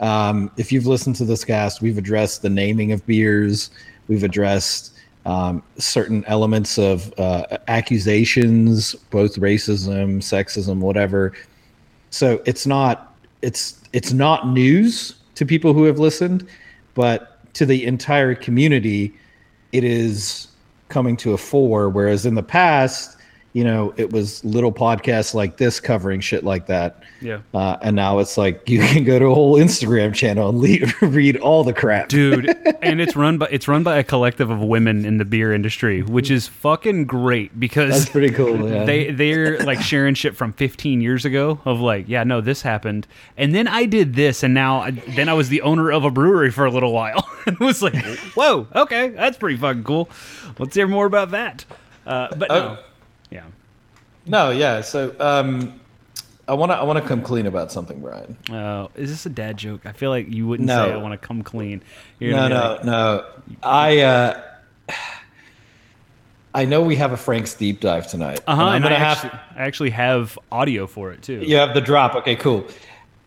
Speaker 2: Um, if you've listened to this cast, we've addressed the naming of beers. We've addressed um, certain elements of uh, accusations, both racism, sexism, whatever. So it's not it's it's not news to people who have listened, but to the entire community, it is coming to a fore. Whereas in the past, you know, it was little podcasts like this covering shit like that.
Speaker 1: Yeah.
Speaker 2: Uh, and now it's like you can go to a whole Instagram channel and le- read all the crap.
Speaker 1: dude and it's run by it's run by a collective of women in the beer industry which is fucking great because
Speaker 2: That's pretty cool. Yeah.
Speaker 1: they they're like sharing shit from 15 years ago of like yeah no this happened and then i did this and now I, then i was the owner of a brewery for a little while it was like whoa okay that's pretty fucking cool let's hear more about that uh, but no.
Speaker 2: Oh. No, yeah. So um, I want to I want to come clean about something, Brian.
Speaker 1: uh, is this a dad joke i feel like you wouldn't
Speaker 2: No.
Speaker 1: say i want to come clean You're
Speaker 2: No, no,
Speaker 1: like,
Speaker 2: no. I uh, I know we have a Frank's deep dive tonight.
Speaker 1: uh-huh
Speaker 2: and I'm
Speaker 1: and
Speaker 2: gonna
Speaker 1: I,
Speaker 2: have
Speaker 1: actually, I actually have audio for it too
Speaker 2: you have the drop. Okay, cool.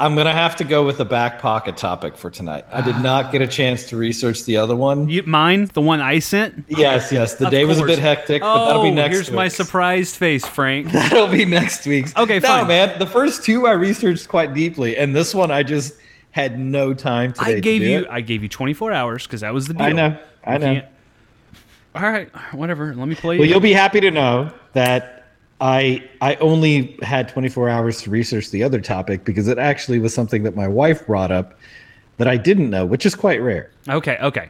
Speaker 2: I'm gonna have to go with the back pocket topic for tonight. I did not get a chance to research the other one.
Speaker 1: You, mine, the one I sent.
Speaker 2: Yes, yes. The
Speaker 1: Of
Speaker 2: day was a bit hectic,
Speaker 1: Oh,
Speaker 2: but that'll be oh, next. Week.
Speaker 1: Here's my surprised face, Frank.
Speaker 2: That'll be next week's.
Speaker 1: Okay,
Speaker 2: no,
Speaker 1: fine.
Speaker 2: man. The first two I researched quite deeply, and this one I just had no time today.
Speaker 1: I gave
Speaker 2: to do
Speaker 1: you,
Speaker 2: it.
Speaker 1: I gave you 24 hours because that was the deal.
Speaker 2: I know. I know.
Speaker 1: All right, whatever. Let me play.
Speaker 2: Well,
Speaker 1: you.
Speaker 2: you'll be happy to know that I I only had 24 hours to research the other topic because it actually was something that my wife brought up that I didn't know, which is quite rare.
Speaker 1: Okay, okay.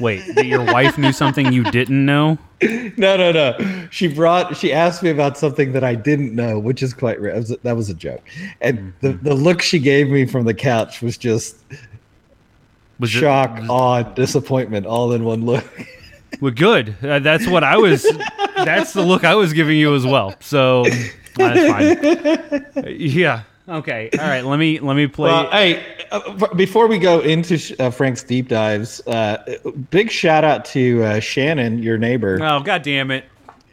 Speaker 1: Wait, that your wife knew something you didn't know?
Speaker 2: No, no, no. She brought she asked me about something that I didn't know, which is quite rare. That was, that was a joke. And the, mm-hmm. the look she gave me from the couch was just
Speaker 1: Was it-
Speaker 2: shock, awe, disappointment all in one look.
Speaker 1: Well, good. Uh, that's what I was. That's the look I was giving you as well. So that's fine. Yeah. Okay. All right. Let me let me play.
Speaker 2: Well, hey, uh, before we go into sh- uh, Frank's deep dives, uh, big shout out to uh, Shannon, your neighbor.
Speaker 1: oh god damn it!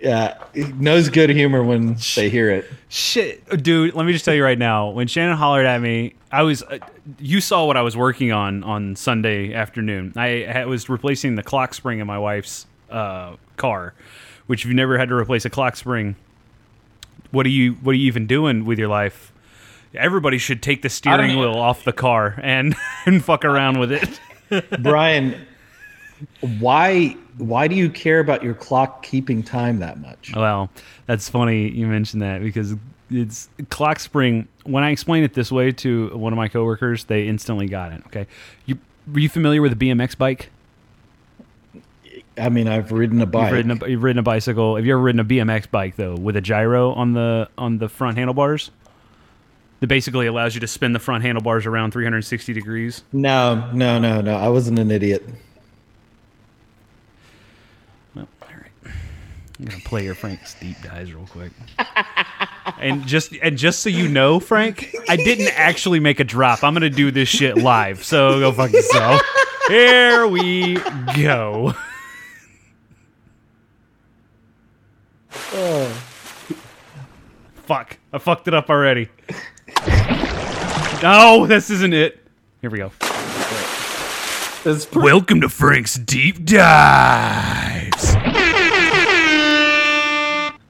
Speaker 2: Uh, knows good humor when they hear it.
Speaker 1: Shit, dude. Let me just tell you right now. When Shannon hollered at me, I was. Uh, you saw what I was working on on Sunday afternoon. I ha- was replacing the clock spring in my wife's uh, car, which if you've never had to replace a clock spring, what are you what are you even doing with your life? Everybody should take the steering
Speaker 2: even-
Speaker 1: wheel off the car and and fuck around with it.
Speaker 2: Brian, why why do you care about your clock keeping time that much?
Speaker 1: Well, that's funny you mentioned that because it's clock spring. When I explain it this way to one of my coworkers, they instantly got it. Okay, you were you familiar with a BMX bike?
Speaker 2: I mean, I've ridden a bike.
Speaker 1: You've ridden a, you've ridden a bicycle. Have you ever ridden a BMX bike though, with a gyro on the on the front handlebars? That basically allows you to spin the front handlebars around 360 degrees.
Speaker 2: no, no, no, no. I wasn't an idiot.
Speaker 1: Well, all right. I'm gonna play your Frank's deep dives real quick. and just and just so you know, Frank, I didn't actually make a drop. I'm gonna do this shit live. So go fuck yourself. Here we go. Oh. Fuck. I fucked it up already. No, this isn't it. Here we go. Welcome to Frank's Deep Dives.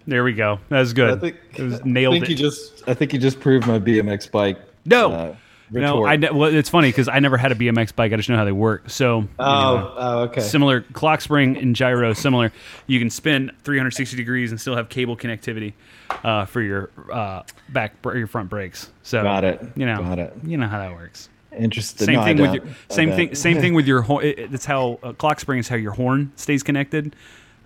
Speaker 1: There we go. That was good.
Speaker 2: I think,
Speaker 1: it was nailed.
Speaker 2: I think
Speaker 1: it.
Speaker 2: you just I think you just proved my BMX bike.
Speaker 1: no,
Speaker 2: uh,
Speaker 1: no. I ne- well, it's funny because I never had a BMX bike. I just know how they work. So
Speaker 2: Oh,
Speaker 1: anyway.
Speaker 2: oh, okay.
Speaker 1: similar clock spring and gyro similar you can spin 360 degrees and still have cable connectivity uh, for your uh, back or your front brakes so
Speaker 2: Got it.
Speaker 1: you know
Speaker 2: Got it.
Speaker 1: you know how that works
Speaker 2: Interesting.
Speaker 1: same
Speaker 2: No,
Speaker 1: thing with your same thing same thing with your horn it, it- that's how uh, clock spring is how your horn stays connected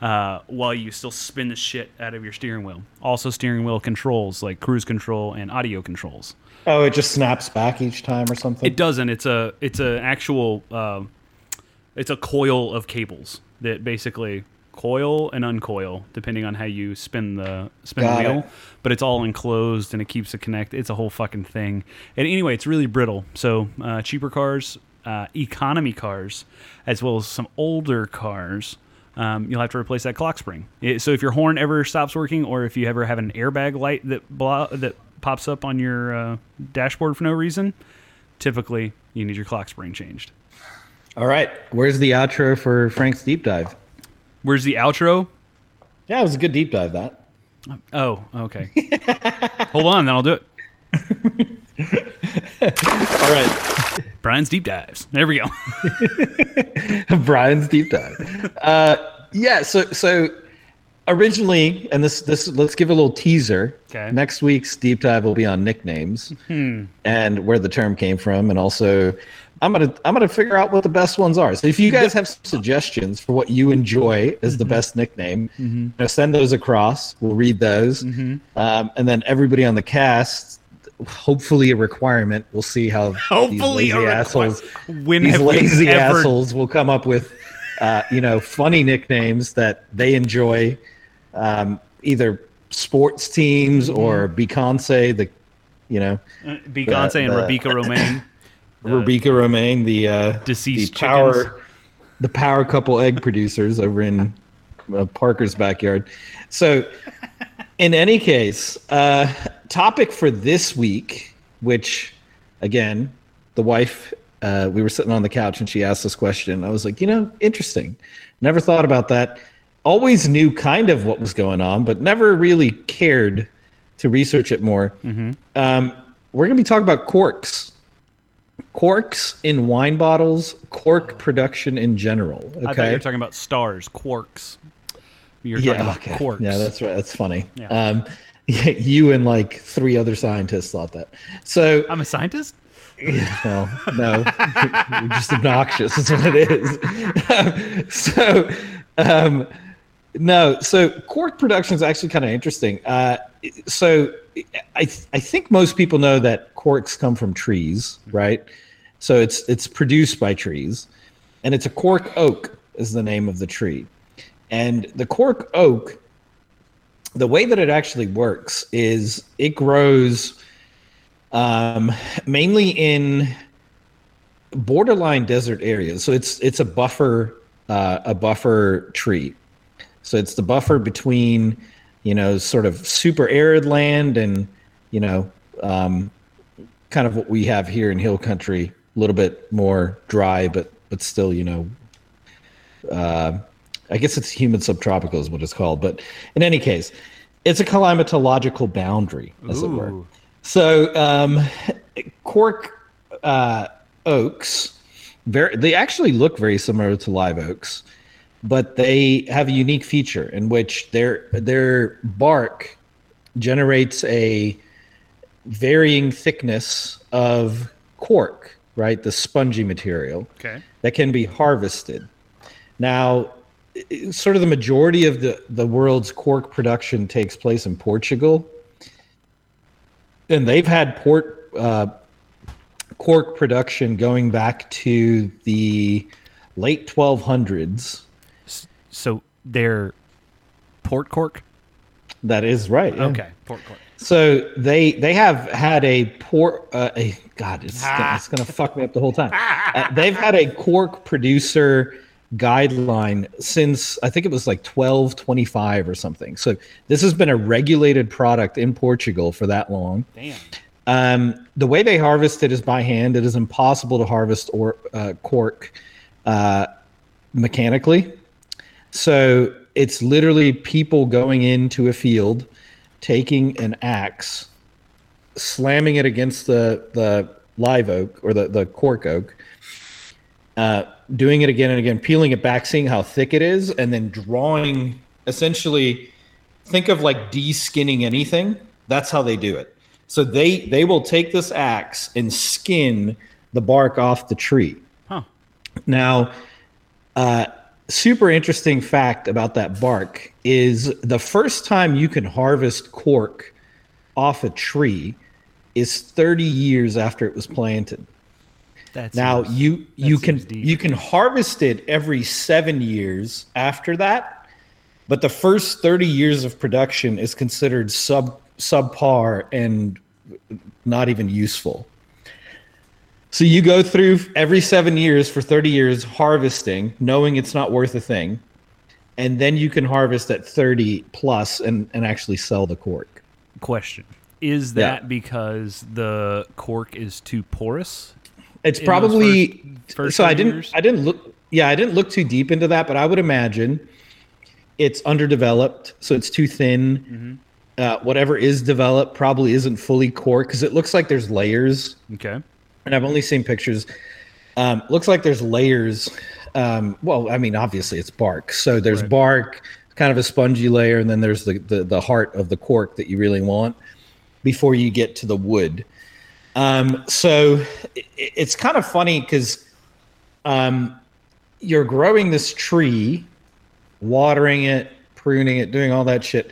Speaker 1: uh, while you still spin the shit out of your steering wheel also steering wheel controls like cruise control and audio controls
Speaker 2: Oh, it just snaps back each time or something.
Speaker 1: It doesn't. It's a it's an actual um, it's a coil of cables that basically coil and uncoil depending on how you spin the spin
Speaker 2: Got
Speaker 1: the wheel.
Speaker 2: it.
Speaker 1: But it's all enclosed and it keeps it connected. It's a whole fucking thing. And anyway, it's really brittle. So uh, cheaper cars, uh, economy cars, as well as some older cars. Um, you'll have to replace that clock spring. It- so if your horn ever stops working, or if you ever have an airbag light that that pops up on your uh, dashboard for no reason, typically you need your clock spring changed.
Speaker 2: All right. Where's the outro for Frank's deep dive?
Speaker 1: Where's the outro?
Speaker 2: Yeah, it was a good deep dive. That.
Speaker 1: Oh, okay. Hold on, then I'll do it.
Speaker 2: All right.
Speaker 1: Brian's deep dives. There we go.
Speaker 2: Brian's deep dive. Uh, yeah. So so originally, and this this let's give a little teaser.
Speaker 1: Okay.
Speaker 2: Next week's deep dive will be on nicknames
Speaker 1: Hmm.
Speaker 2: and where the term came from, and also. I'm gonna I'm gonna figure out what the best ones are. So if you guys have some suggestions for what you enjoy as
Speaker 1: Mm-hmm.
Speaker 2: the best nickname, you know, send those across. We'll read those,
Speaker 1: Mm-hmm.
Speaker 2: um, and then everybody on the cast, hopefully a requirement. We'll see how
Speaker 1: Hopefully
Speaker 2: these lazy assholes
Speaker 1: When
Speaker 2: these lazy
Speaker 1: ever-
Speaker 2: assholes will come up with, uh, you know, funny nicknames that they enjoy, um, either sports teams or Beyonce, the, you know,
Speaker 1: Beyonce and
Speaker 2: the-
Speaker 1: Rebecca Romaine.
Speaker 2: Rebecca Romaine, the uh,
Speaker 1: Deceased
Speaker 2: the power,
Speaker 1: chickens.
Speaker 2: the power couple egg producers over in uh, Parker's backyard. So, in any case, uh, topic for this week, which again, the wife, uh, we were sitting on the couch and she asked this question. I was like, you know, interesting. Never thought about that. Always knew kind of what was going on, but never really cared to research it more. Um, we're going to be talking about corks corks in wine bottles, cork production in general.
Speaker 1: I thought you were talking about stars, quarks. You're talking
Speaker 2: Yeah,
Speaker 1: about
Speaker 2: okay.
Speaker 1: quarks.
Speaker 2: yeah, that's right. That's funny.
Speaker 1: Yeah.
Speaker 2: Um, you and like three other scientists thought that. So,
Speaker 1: I'm a scientist.
Speaker 2: well, no, you're just obnoxious. Is what it is. so, um, no, so cork production is actually kind of interesting. Uh, so, I I think most people know that corks come from trees, right? So it's it's produced by trees, and it's a cork oak is the name of the tree, and the cork oak. The way that it actually works is it grows um, mainly in borderline desert areas. So it's it's a buffer uh, a buffer tree. So it's the buffer between you know sort of super arid land and you know um, kind of what we have here in hill country, a little bit more dry, but but still you know. Uh, I guess it's humid subtropical is what it's called, but in any case, it's a climatological boundary, as it were. So um, cork uh, oaks, very they actually look very similar to live oaks, but they have a unique feature in which their their bark generates a varying thickness of cork, right? The spongy material
Speaker 1: Okay.
Speaker 2: that can be harvested. Now, sort of the majority of the, the world's cork production takes place in Portugal. And they've had port uh, cork production going back to the late 1200s.
Speaker 1: So they're port cork.
Speaker 2: That is right. yeah.
Speaker 1: Okay, port cork.
Speaker 2: So they they have had a port. Uh, a, God, it's gonna, it's gonna fuck me up the whole time. Uh, they've had a cork producer guideline since I think it was like twelve twenty five or something. So this has been a regulated product in Portugal for that long.
Speaker 1: Damn.
Speaker 2: Um, the way they harvest it is by hand. It is impossible to harvest or uh, cork uh, mechanically. So it's literally people going into a field, taking an axe, slamming it against the the live oak or the the cork oak, uh, doing it again and again, peeling it back, seeing how thick it is, and then drawing. Essentially, think of like de-skinning anything. That's how they do it. So they they will take this axe and skin the bark off the tree.
Speaker 1: Huh.
Speaker 2: Now, uh, super interesting fact about that bark is the first time you can harvest cork off a tree is 30 years after it was planted.
Speaker 1: That's
Speaker 2: Now you you can you can harvest it every 7 years after that, but the first 30 years of production is considered sub subpar and not even useful. So you go through every 7 years for 30 years harvesting, knowing it's not worth a thing, and then you can harvest at 30 plus and and actually sell the cork.
Speaker 1: question. Is
Speaker 2: Yeah.
Speaker 1: that because the cork is too porous?
Speaker 2: It's probably
Speaker 1: first- first
Speaker 2: so. I didn't.
Speaker 1: years?
Speaker 2: I didn't look. Yeah, I didn't look too deep into that, but I would imagine it's underdeveloped, so it's too thin.
Speaker 1: Mm-hmm.
Speaker 2: Uh, whatever is developed probably isn't fully cork because it looks like there's layers,
Speaker 1: Okay.
Speaker 2: and I've only seen pictures. Um, looks like there's layers Um, well, I mean, obviously it's bark. So there's
Speaker 1: Right.
Speaker 2: bark, kind of a spongy layer, and then there's the, the the heart of the cork that you really want before you get to the wood. Um, so i it's kind of funny because um, you're growing this tree, watering it, pruning it, doing all that shit.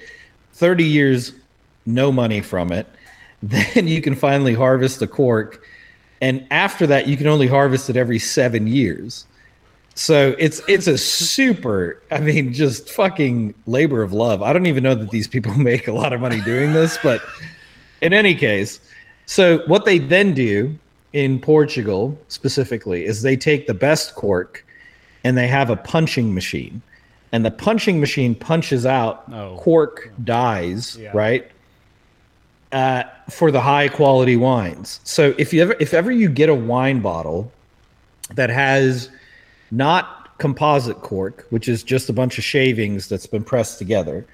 Speaker 2: 30 years, no money from it. Then you can finally harvest the cork. And after that, you can only harvest it every seven years. So it's it's a super, I mean, just fucking labor of love. I don't even know that these people make a lot of money doing this, but in any case, so what they then do in Portugal specifically is they take the best cork and they have a punching machine. And the punching machine punches out
Speaker 1: Oh.
Speaker 2: cork dyes,
Speaker 1: Yeah.
Speaker 2: right? Uh, for the high quality wines. So if you ever if ever you get a wine bottle that has not composite cork, which is just a bunch of shavings that's been pressed together,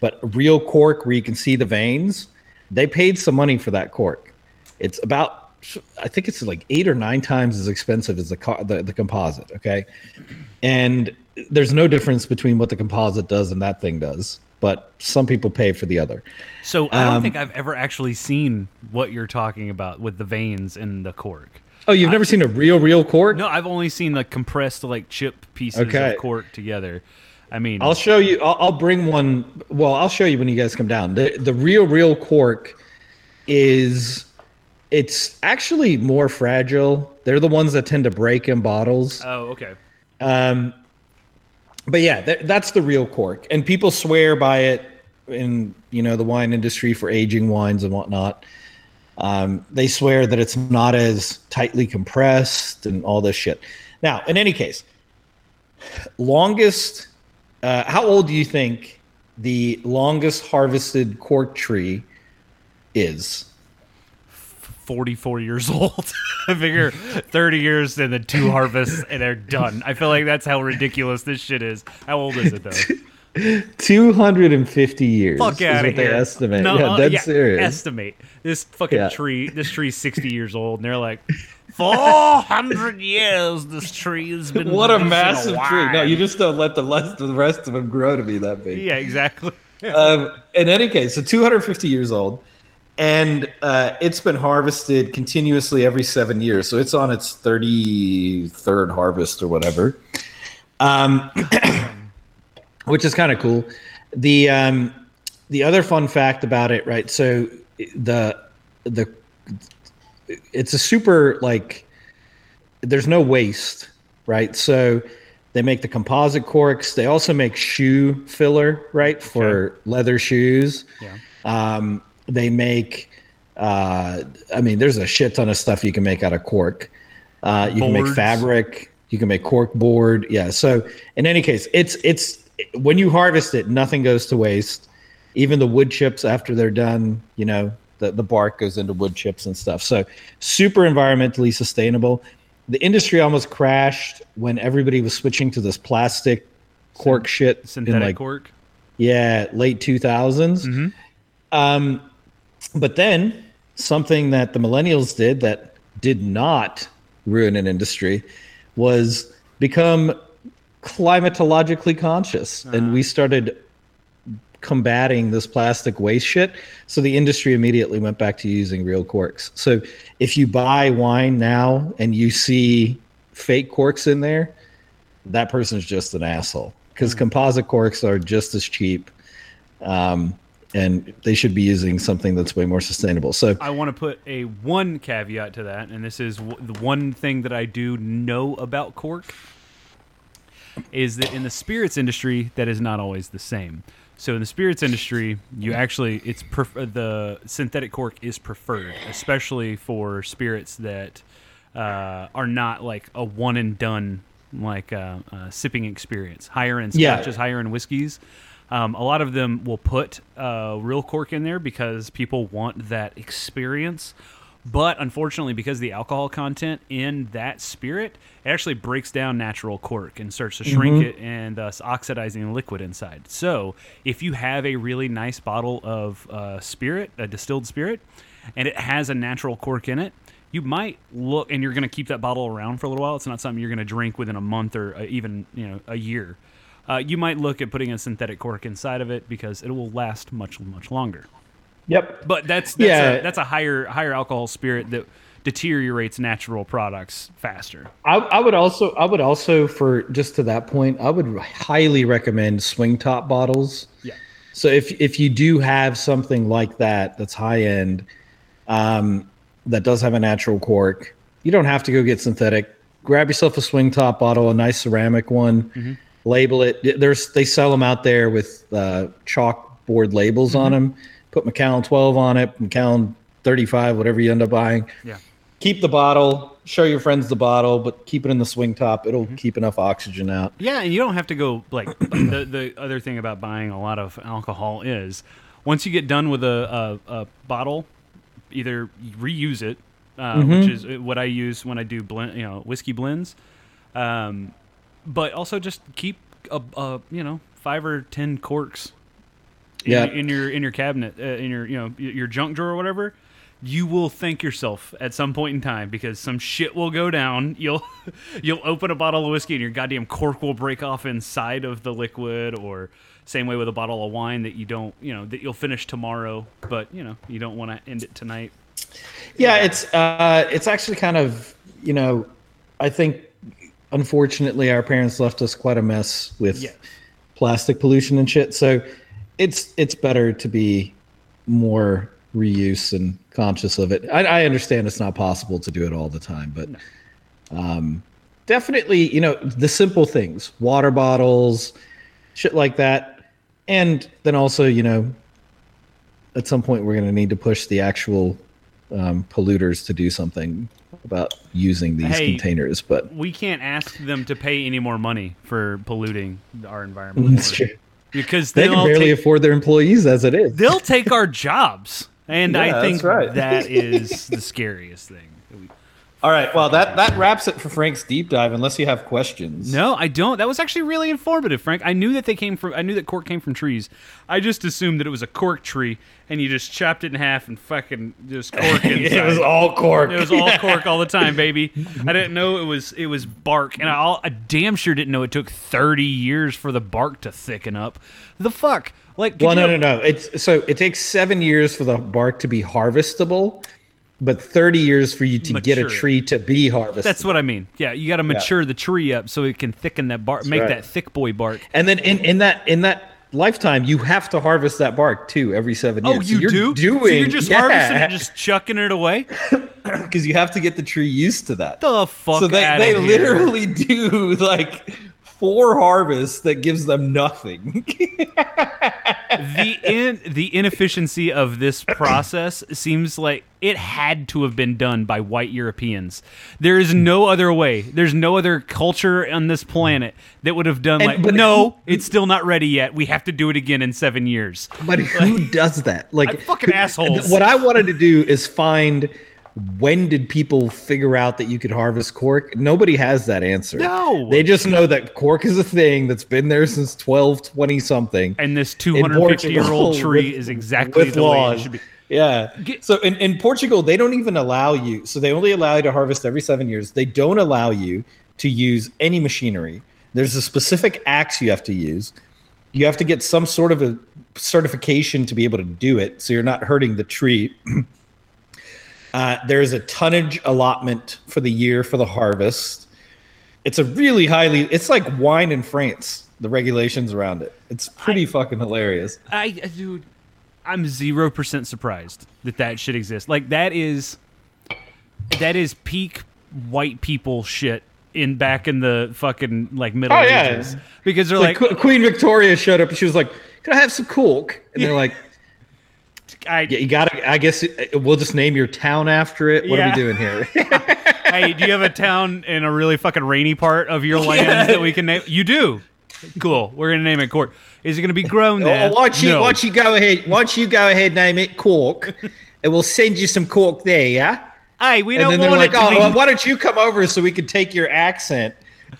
Speaker 2: but real cork where you can see the veins, they paid some money for that cork. It's about, I think it's like eight or nine times as expensive as the co- the, the composite. Okay, and there's no difference between what the composite does and that thing does, but some people pay for the other.
Speaker 1: So I don't
Speaker 2: Um,
Speaker 1: think I've ever actually seen what you're talking about with the veins in the cork.
Speaker 2: Oh, you've never seen a real, real cork?
Speaker 1: No, I've only seen the compressed like chip pieces
Speaker 2: Okay.
Speaker 1: of cork together. I mean,
Speaker 2: I'll show you. I'll, I'll bring one. Well, I'll show you when you guys come down. The the real real cork is it's actually more fragile. They're the ones that tend to break in bottles.
Speaker 1: oh, okay.
Speaker 2: Um, but yeah, th- that's the real cork, and people swear by it in you know the wine industry for aging wines and whatnot. Um, they swear that it's not as tightly compressed and all this shit. Now, in any case, longest. Uh, how old do you think the longest harvested cork tree is?
Speaker 1: 44 years old. I figure 30 years and then two harvests and they're done. I feel like that's how ridiculous this shit is. How old is it though?
Speaker 2: 250 years.
Speaker 1: Fuck
Speaker 2: is
Speaker 1: out
Speaker 2: what
Speaker 1: of
Speaker 2: they
Speaker 1: here.
Speaker 2: estimate.
Speaker 1: No,
Speaker 2: yeah,
Speaker 1: uh,
Speaker 2: dead
Speaker 1: yeah,
Speaker 2: serious.
Speaker 1: Estimate this fucking
Speaker 2: Yeah.
Speaker 1: tree. This tree's 60 years old, and they're like, 400 years. This tree has been.
Speaker 2: What a massive tree! No, you just don't let the rest, the rest of them grow to be that big.
Speaker 1: Yeah, exactly.
Speaker 2: Um, in any case, so 250 years old, and uh, it's been harvested continuously every seven years. So it's on its 33rd harvest or whatever, um, which is kind of cool. The um, the other fun fact about it, right? So the the it's a super like there's no waste, right? So they make the composite corks. They also make shoe filler, right, for leather shoes.
Speaker 1: Yeah.
Speaker 2: Um, they make, uh, I mean, there's a shit ton of stuff you can make out of cork. Uh, you can make fabric. You can make cork board. Yeah. So in any case, it's it's when you harvest it, nothing goes to waste. Even the wood chips after they're done, you know, the, the bark goes into wood chips and stuff. So super environmentally sustainable. The industry almost crashed when everybody was switching to this plastic cork shit
Speaker 1: Synthetic
Speaker 2: in like
Speaker 1: cork.
Speaker 2: yeah, late 2000s.
Speaker 1: Mm-hmm.
Speaker 2: Um, but then something that the millennials did that did not ruin an industry was become climatologically conscious. And we started combating this plastic waste shit. So the industry immediately went back to using real corks. So if you buy wine now and you see fake corks in there, that person's just an asshole because composite corks are just as cheap. Um, and they should be using something that's way more sustainable. So
Speaker 1: I want to put a one caveat to that, and this is w- the one thing that I do know about cork is that in the spirits industry, that is not always the same. So in the spirits industry, you actually it's pref- uh, the synthetic cork is preferred, especially for spirits that uh, are not like a one and done like uh, uh, sipping experience. Higher end
Speaker 2: Yeah.
Speaker 1: scotches, higher end whiskeys. Um, a lot of them will put uh, real cork in there because people want that experience. But unfortunately, because the alcohol content in that spirit, it actually breaks down natural cork and starts to shrink it and thus oxidizing the liquid inside. So, if you have a really nice bottle of uh, spirit, a distilled spirit, and it has a natural cork in it, you might look, and you're going to keep that bottle around for a little while. It's not something you're going to drink within a month or uh, even you know a year. Uh, you might look at putting a synthetic cork inside of it because it will last much much longer.
Speaker 2: Yep.
Speaker 1: But that's that's,
Speaker 2: Yeah.
Speaker 1: a, that's a higher higher alcohol spirit that deteriorates natural products faster.
Speaker 2: I, I would also I would also for just to that point, I would highly recommend swing top bottles.
Speaker 1: Yeah.
Speaker 2: So if if you do have something like that that's high end, um, that does have a natural cork, you don't have to go get synthetic. Grab yourself a swing top bottle, a nice ceramic one. Label it. There's they sell them out there with uh, chalkboard labels on them. Put Macallan 12 on it, Macallan 35, whatever you end up buying.
Speaker 1: Yeah.
Speaker 2: keep the bottle show your friends the bottle but keep it in the swing top. It'll keep enough oxygen out.
Speaker 1: Yeah, and you don't have to go like the the other thing about buying a lot of alcohol is once you get done with a, a, a bottle, either reuse it, uh, which is what I use when I do blend, you know, whiskey blends, um, but also just keep a, a you know five or ten corks in,
Speaker 2: Yeah.
Speaker 1: in your in your cabinet, uh, in your you know your junk drawer or whatever. You will thank yourself at some point in time because some shit will go down. You'll you'll open a bottle of whiskey and your goddamn cork will break off inside of the liquid, or same way with a bottle of wine that you don't you know that you'll finish tomorrow, but you know you don't want to end it tonight.
Speaker 2: yeah it's uh it's actually kind of you know i think unfortunately our parents left us quite a mess with
Speaker 1: Yes.
Speaker 2: plastic pollution and shit. So it's it's better to be more reuse and conscious of it. I, I understand it's not possible to do it all the time but um definitely you know the simple things water bottles shit like that. And then also you know at some point we're going to need to push the actual um, polluters to do something about using these
Speaker 1: Hey.
Speaker 2: containers but
Speaker 1: We can't ask them to pay any more money for polluting our environment
Speaker 2: That's true.
Speaker 1: because
Speaker 2: they
Speaker 1: they'll
Speaker 2: can barely
Speaker 1: take,
Speaker 2: afford their employees as it is
Speaker 1: they'll take our jobs, and
Speaker 2: Yeah,
Speaker 1: I think
Speaker 2: right.
Speaker 1: that is the scariest thing.
Speaker 2: All right well that that wraps it for frank's deep dive unless you have questions
Speaker 1: No, I don't. That was actually really informative, Frank. I knew that they came from. I knew that cork came from trees. I just assumed that it was a cork tree, and you just chopped it in half and fucking just cork inside.
Speaker 2: it was all cork
Speaker 1: It was all cork all the time, baby. I didn't know it was it was bark, and I, all, I damn sure didn't know it took thirty years for the bark to thicken up. The fuck, like
Speaker 2: well no no no it's so it takes seven years for the bark to be harvestable but 30 years for you to get a tree to be harvested
Speaker 1: That's what I mean. Yeah, you got to mature the tree up so it can thicken that bark, make
Speaker 2: right.
Speaker 1: that thick boy bark.
Speaker 2: and then in, in that in that lifetime you have to harvest that bark too every seven oh, years
Speaker 1: Oh,
Speaker 2: So
Speaker 1: you
Speaker 2: you're
Speaker 1: do?
Speaker 2: doing
Speaker 1: so you're just
Speaker 2: yeah,
Speaker 1: harvesting it, just chucking it away.
Speaker 2: because you have to get the tree used to that
Speaker 1: The fuck
Speaker 2: so they, they
Speaker 1: here.
Speaker 2: literally do like four harvests that gives them nothing
Speaker 1: the in the inefficiency of this process seems like it had to have been done by white Europeans. There is no other way. There's no other culture on this planet that would have done
Speaker 2: And-
Speaker 1: like
Speaker 2: but
Speaker 1: no, it's still not ready yet. We have to do it again in 7 years.
Speaker 2: but who does that like
Speaker 1: fucking assholes.
Speaker 2: what i wanted to do is find when did people figure out that you could harvest cork nobody has that answer
Speaker 1: No.
Speaker 2: they just know that cork is a thing that's been there since 1220 something
Speaker 1: And this 250 year old tree
Speaker 2: with-
Speaker 1: is exactly the way it
Speaker 2: laws.
Speaker 1: should be.
Speaker 2: Yeah. So in, in Portugal, they don't even allow you. So they only allow you to harvest every seven years. They don't allow you to use any machinery. There's a specific axe you have to use. You have to get some sort of a certification to be able to do it. So you're not hurting the tree. uh, there's a tonnage allotment for the year for the harvest. It's a really highly, it's like wine in France, the regulations around it. It's pretty fucking hilarious.
Speaker 1: I, I- dude, I'm zero percent surprised that that shit exists. Like that is, that is peak white people shit in back in the fucking like Middle
Speaker 2: Oh, yeah.
Speaker 1: Ages because they're
Speaker 2: like,
Speaker 1: like,
Speaker 2: Que- Queen Victoria showed up and she was like, "Can I have some cork?" And they're like,
Speaker 1: I,
Speaker 2: "Yeah, you gotta. I guess uh, we'll just name your town after it. What are we doing here?"
Speaker 1: hey, do you have a town in a really fucking rainy part of your land that we can name? You do. Cool. We're gonna name it Cork. Is it gonna be grown oh, there?
Speaker 2: Well, why don't you,
Speaker 1: No.
Speaker 2: why don't you go ahead? Why don't you go ahead name it Cork, and we'll send you some cork there, yeah?
Speaker 1: Hey, we
Speaker 2: And
Speaker 1: don't want
Speaker 2: like,
Speaker 1: it to
Speaker 2: "Oh,
Speaker 1: be.
Speaker 2: well, why don't you come over so we can take your accent?"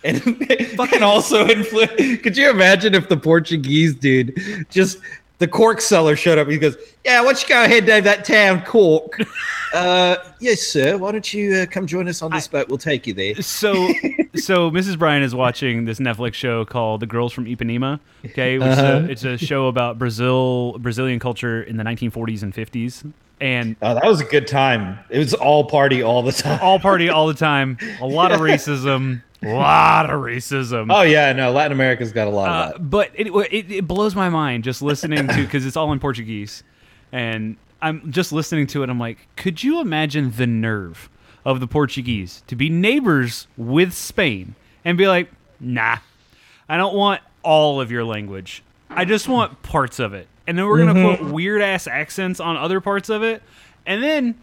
Speaker 2: And fucking also influence. Could you imagine if the Portuguese dude just the cork seller showed up. He goes, "Yeah, why don't you go ahead, Dave? That town, Cork. uh, yes, sir. Why don't you uh, come join us on this boat? We'll take you there."
Speaker 1: So, so Mrs. Brian is watching this Netflix show called "The Girls from Ipanema." Okay, is a,
Speaker 2: Uh-huh.
Speaker 1: it's a show about Brazil, Brazilian culture in the 1940s and 50s, and
Speaker 2: Oh, that was a good time. It was all party all the time.
Speaker 1: all party all the time. A lot of racism, lot of racism.
Speaker 2: Oh yeah, no, Latin America's got a lot
Speaker 1: Uh,
Speaker 2: of that.
Speaker 1: but it, it it blows my mind just listening to because it's all in Portuguese, and I'm just listening to it. I'm like, could you imagine the nerve of the Portuguese to be neighbors with Spain and be like, nah, I don't want all of your language. I just want parts of it, and then we're gonna put weird ass accents on other parts of it, and then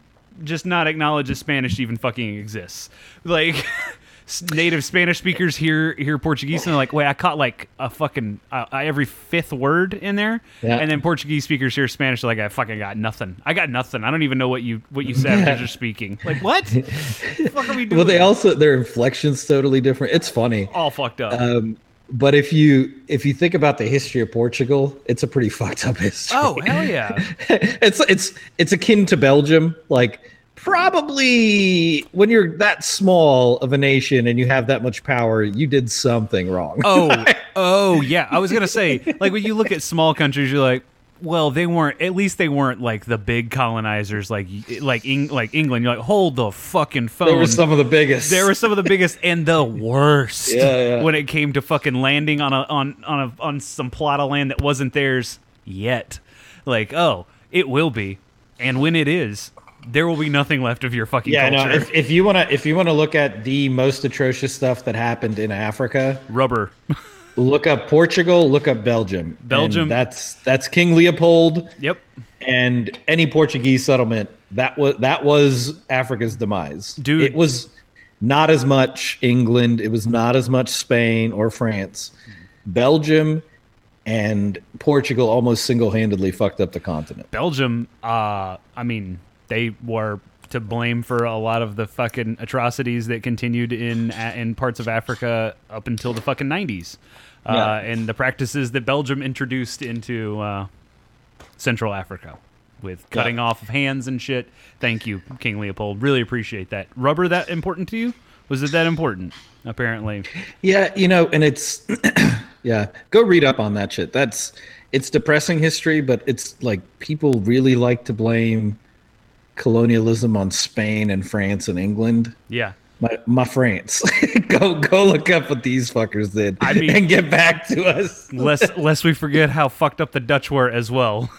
Speaker 1: just not acknowledge that Spanish even fucking exists. Like native Spanish speakers hear hear Portuguese and they're like, "Wait, I caught like a fucking uh, every fifth word in there."
Speaker 2: Yeah.
Speaker 1: And then Portuguese speakers hear Spanish like, "I fucking got nothing. I got nothing. I don't even know what you what you said because you're speaking." Like what? the fuck are we doing?
Speaker 2: Well, they also their inflection's totally different. It's funny.
Speaker 1: all fucked up.
Speaker 2: Um, but if you if you think about the history of Portugal, it's a pretty fucked up history.
Speaker 1: oh hell yeah!
Speaker 2: it's it's it's akin to Belgium. Like probably when you're that small of a nation and you have that much power, you did something wrong.
Speaker 1: Oh, oh yeah. I was gonna say, like when you look at small countries, you're like, well, they weren't. At least they weren't like the big colonizers, like like Eng, like England. You're like, hold the fucking phone.
Speaker 2: they were some of the biggest.
Speaker 1: They were some of the biggest and the worst.
Speaker 2: Yeah, yeah.
Speaker 1: When it came to fucking landing on a on on a on some plot of land that wasn't theirs yet. Like, oh, it will be, and when it is, there will be nothing left of your fucking
Speaker 2: yeah,
Speaker 1: culture.
Speaker 2: no. If, if you wanna if you wanna look at the most atrocious stuff that happened in Africa,
Speaker 1: Rubber.
Speaker 2: look up Portugal, look up Belgium. And
Speaker 1: Belgium.
Speaker 2: that's that's King Leopold
Speaker 1: yep.
Speaker 2: and any Portuguese settlement. That was that was Africa's demise.
Speaker 1: Dude.
Speaker 2: It was not as much England, it was not as much Spain or France. Belgium and Portugal almost single-handedly fucked up the continent.
Speaker 1: Belgium, uh, I mean, they were to blame for a lot of the fucking atrocities that continued in in parts of Africa up until the fucking nineties, uh,
Speaker 2: Yeah.
Speaker 1: and the practices that Belgium introduced into uh, Central Africa with cutting
Speaker 2: Yeah.
Speaker 1: off of hands and shit. Thank you, King Leopold. Really appreciate that. Rubber that important to you? Was it that important? Apparently.
Speaker 2: Yeah, you know, and it's yeah, go read up on that shit. That's it's depressing history, but it's like people really like to blame colonialism on Spain and France and England.
Speaker 1: Yeah.
Speaker 2: My my France. go go look up what these fuckers did
Speaker 1: I mean-
Speaker 2: and get back to us.
Speaker 1: Lest lest we forget how fucked up the Dutch were as well.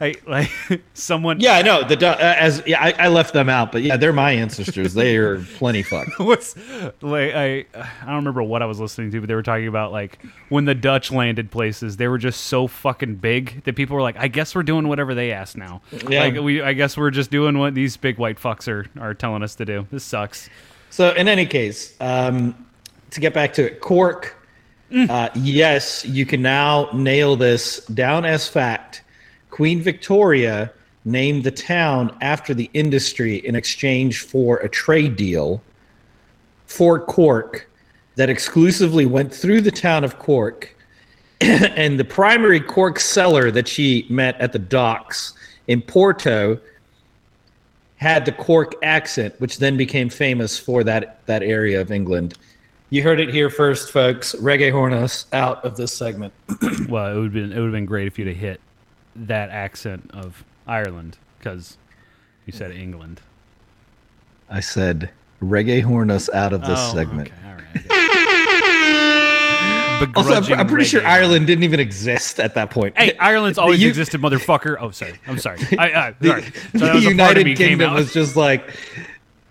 Speaker 1: I, like someone
Speaker 2: Yeah, I know. The uh, as yeah, I, I left them out, but yeah, they're my ancestors. they are plenty fucked.
Speaker 1: what's like I I don't remember what I was listening to, but they were talking about like when the Dutch landed places, they were just so fucking big that people were like, I guess we're doing whatever they ask now.
Speaker 2: Yeah.
Speaker 1: Like we I guess we're just doing what these big white fucks are are telling us to do. This sucks.
Speaker 2: So, in any case, um, to get back to it, Cork. Uh, yes, you can now nail this down as fact. Queen Victoria named the town after the industry in exchange for a trade deal for Cork that exclusively went through the town of Cork. and the primary Cork seller that she met at the docks in Porto had the Cork accent, which then became famous for that that area of England. You heard it here first, folks. Reggae horn us out of this segment.
Speaker 1: Well, it would have been it would have been great if you'd have hit that accent of Ireland because you said England.
Speaker 2: I said reggae horn us out of this
Speaker 1: Oh,
Speaker 2: segment.
Speaker 1: okay, all right,
Speaker 2: also, I'm, I'm pretty sure
Speaker 1: reggae.
Speaker 2: Ireland didn't even exist at that point.
Speaker 1: Hey, Ireland's
Speaker 2: The
Speaker 1: always
Speaker 2: U-
Speaker 1: existed, motherfucker. Oh, sorry. I'm sorry. I, I,
Speaker 2: the,
Speaker 1: sorry. So that was a part of
Speaker 2: United Kingdom was just like,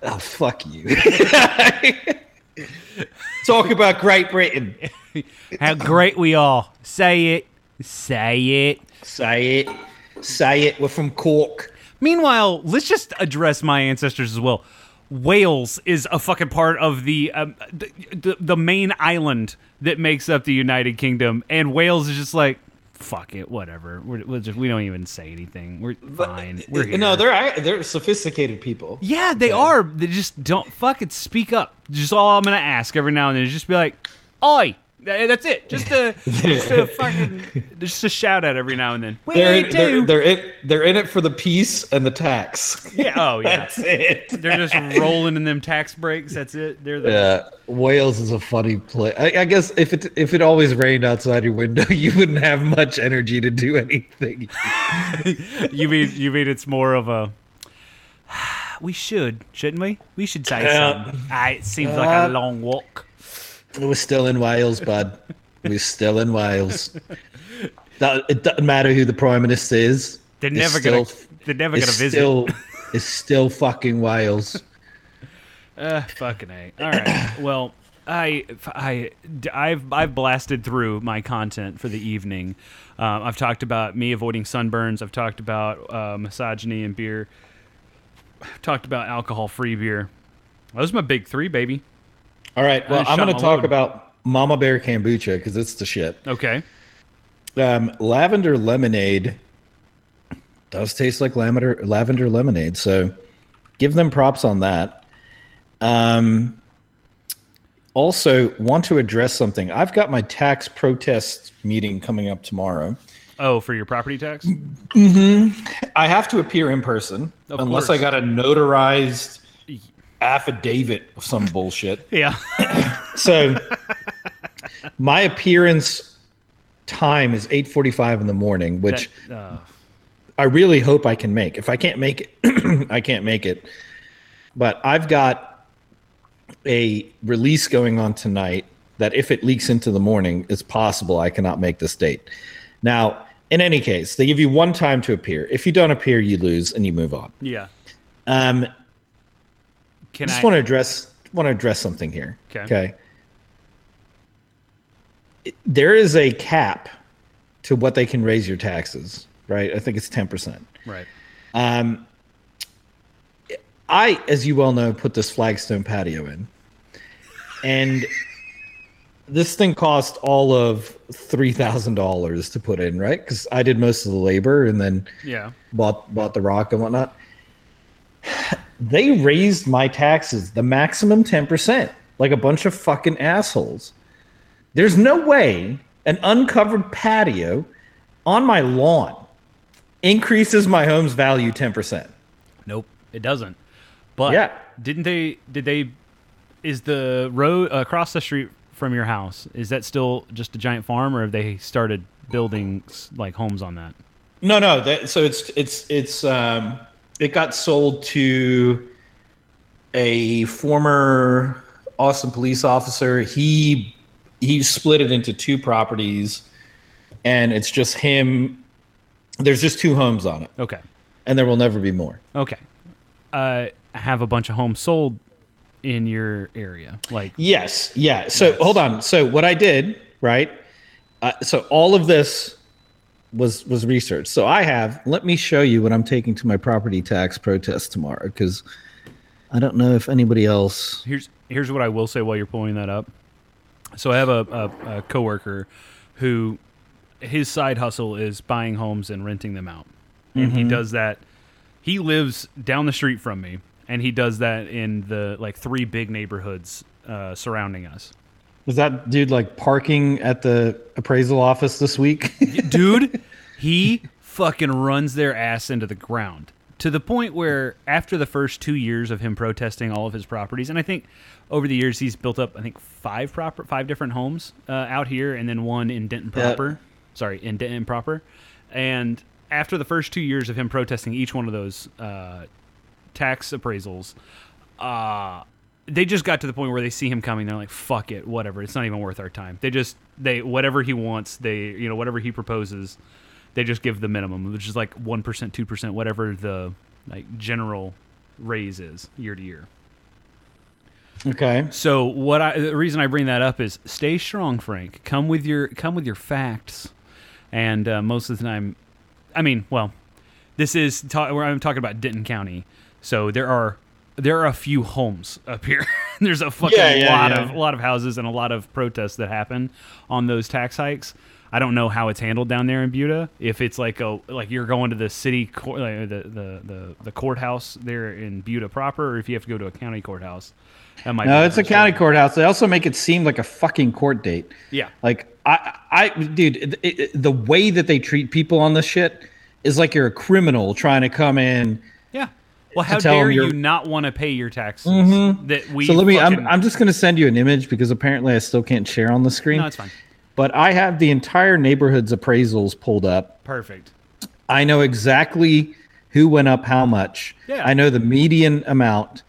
Speaker 2: oh fuck you. Talk about Great Britain.
Speaker 1: How great we are. Say it. Say it.
Speaker 2: Say it. Say it. We're from Cork.
Speaker 1: Meanwhile, let's just address my ancestors as well. Wales is a fucking part of the, um, the, the the main island that makes up the United Kingdom, and Wales is just like, fuck it, whatever. We're, we're just, we don't even say anything. We're fine. We're here.
Speaker 2: No, they're they're sophisticated people.
Speaker 1: Yeah, they are. They just don't fucking speak up. Just all I'm gonna ask every now and then is just be like, "Oi, Yeah, That's it. Just a, just a fucking, just a shout out every now and then. We
Speaker 2: They're,
Speaker 1: do.
Speaker 2: they're, they're, in, they're in it for the peace and the tax.
Speaker 1: yeah. Oh yeah.
Speaker 2: That's it.
Speaker 1: They're just rolling in them tax breaks. That's it. They're the
Speaker 2: Yeah, Wales is a funny place. I, I guess if it if it always rained outside your window, you wouldn't have much energy to do anything.
Speaker 1: you mean you mean it's more of a we should shouldn't we we should say
Speaker 2: Yeah.
Speaker 1: something ah, it seems like a
Speaker 2: Uh,
Speaker 1: long walk
Speaker 2: We're still in Wales, bud. We're still in Wales. That, it doesn't matter who the prime minister is.
Speaker 1: they're never gonna they're never gonna visit
Speaker 2: still, it's still fucking Wales.
Speaker 1: uh, fucking a all right well I, I, I've, I've blasted through my content for the evening. Um, I've talked about me avoiding sunburns. I've talked about uh, misogyny and beer. I've talked about alcohol-free beer. Those are my big three, baby.
Speaker 2: All right. Well, I'm going to talk about Mama Bear kombucha because it's the shit.
Speaker 1: Okay.
Speaker 2: Um, lavender lemonade does taste like lavender lavender lemonade, so give them props on that. Um, also, want to address something. I've got my tax protest meeting coming up tomorrow.
Speaker 1: Oh, for your property tax?
Speaker 2: I have to appear in person
Speaker 1: Of
Speaker 2: unless
Speaker 1: course.
Speaker 2: I got a notarized affidavit of some bullshit.
Speaker 1: Yeah.
Speaker 2: So my appearance time is 8:45 in the morning, which
Speaker 1: That- uh,
Speaker 2: I really hope I can make. If I can't make it, I can't make it. But I've got a release going on tonight that if it leaks into the morning, it's possible I cannot make this date. Now, in any case, they give you one time to appear. If you don't appear, you lose and you move on.
Speaker 1: yeah.
Speaker 2: Um,
Speaker 1: Can
Speaker 2: I just
Speaker 1: I?
Speaker 2: want to address want to address something here.
Speaker 1: Okay.
Speaker 2: Okay. There is a cap to what they can raise your taxes, right? I think it's ten percent.
Speaker 1: right.
Speaker 2: Um, I, as you well know, put this flagstone patio in, and this thing cost all of three thousand dollars to put in, right? Because I did most of the labor and then
Speaker 1: Yeah.
Speaker 2: bought bought the rock and whatnot. They raised my taxes the maximum ten percent, like a bunch of fucking assholes. There's no way an uncovered patio on my lawn increases my home's value ten percent.
Speaker 1: Nope. It doesn't. But
Speaker 2: Yeah.
Speaker 1: didn't they? Did they? Is the road across the street from your house? Is that still just a giant farm, or have they started building like homes on that?
Speaker 2: No, no. That, so it's it's it's um, it got sold to a former Austin police officer. He he split it into two properties, and it's just him. There's just two homes on it,
Speaker 1: Okay.
Speaker 2: and there will never be more.
Speaker 1: Okay. Uh, have a bunch of homes sold in your area, like
Speaker 2: Yes, yeah. So hold on. So what I did, right? Uh, so all of this was was research. So I have. Let me show you what I'm taking to my property tax protest tomorrow, because I don't know if anybody else.
Speaker 1: here's here's what I will say while you're pulling that up. So I have a, a, a coworker who his side hustle is buying homes and renting them out, and he does that. He lives down the street from me, and he does that in the like three big neighborhoods uh, surrounding us.
Speaker 2: Was that dude like parking at the appraisal office this week?
Speaker 1: dude he fucking runs their ass into the ground to the point where after the first two years of him protesting all of his properties and i think over the years he's built up i think five proper five different homes uh, out here and then one in denton proper. Sorry in denton proper. And after the first two years of him protesting each one of those uh, tax appraisals uh they just got to the point where they see him coming they're like fuck it whatever it's not even worth our time they just they whatever he wants they you know whatever he proposes they just give the minimum which is like 1% 2% whatever the like general raise is year to year
Speaker 2: okay.
Speaker 1: so what I the reason I bring that up is stay strong, Frank. Come with your come with your facts, and uh, most of the time, I mean, well, this is ta- where I'm talking about Denton County. So there are there are a few homes up here. There's a fucking
Speaker 2: Yeah, yeah,
Speaker 1: lot
Speaker 2: yeah.
Speaker 1: of a lot of houses and a lot of protests that happen on those tax hikes. I don't know how it's handled down there in Buda. If it's like a like you're going to the city court, like the, the the the courthouse there in Buda proper, or if you have to go to a county courthouse. That might
Speaker 2: No,
Speaker 1: be
Speaker 2: it's a county courthouse. They also make it seem like a fucking court date.
Speaker 1: Yeah.
Speaker 2: Like I, I, dude, it, it, the way that they treat people on this shit is like you're a criminal trying to come in.
Speaker 1: Well, how dare you not want to pay your taxes? Mm-hmm. That we
Speaker 2: so let me.
Speaker 1: fucking-
Speaker 2: I'm, I'm just gonna send you an image because apparently I still can't share on the screen.
Speaker 1: no, it's fine.
Speaker 2: But I have the entire neighborhood's appraisals pulled up.
Speaker 1: Perfect.
Speaker 2: I know exactly who went up how much.
Speaker 1: Yeah.
Speaker 2: I know the median amount.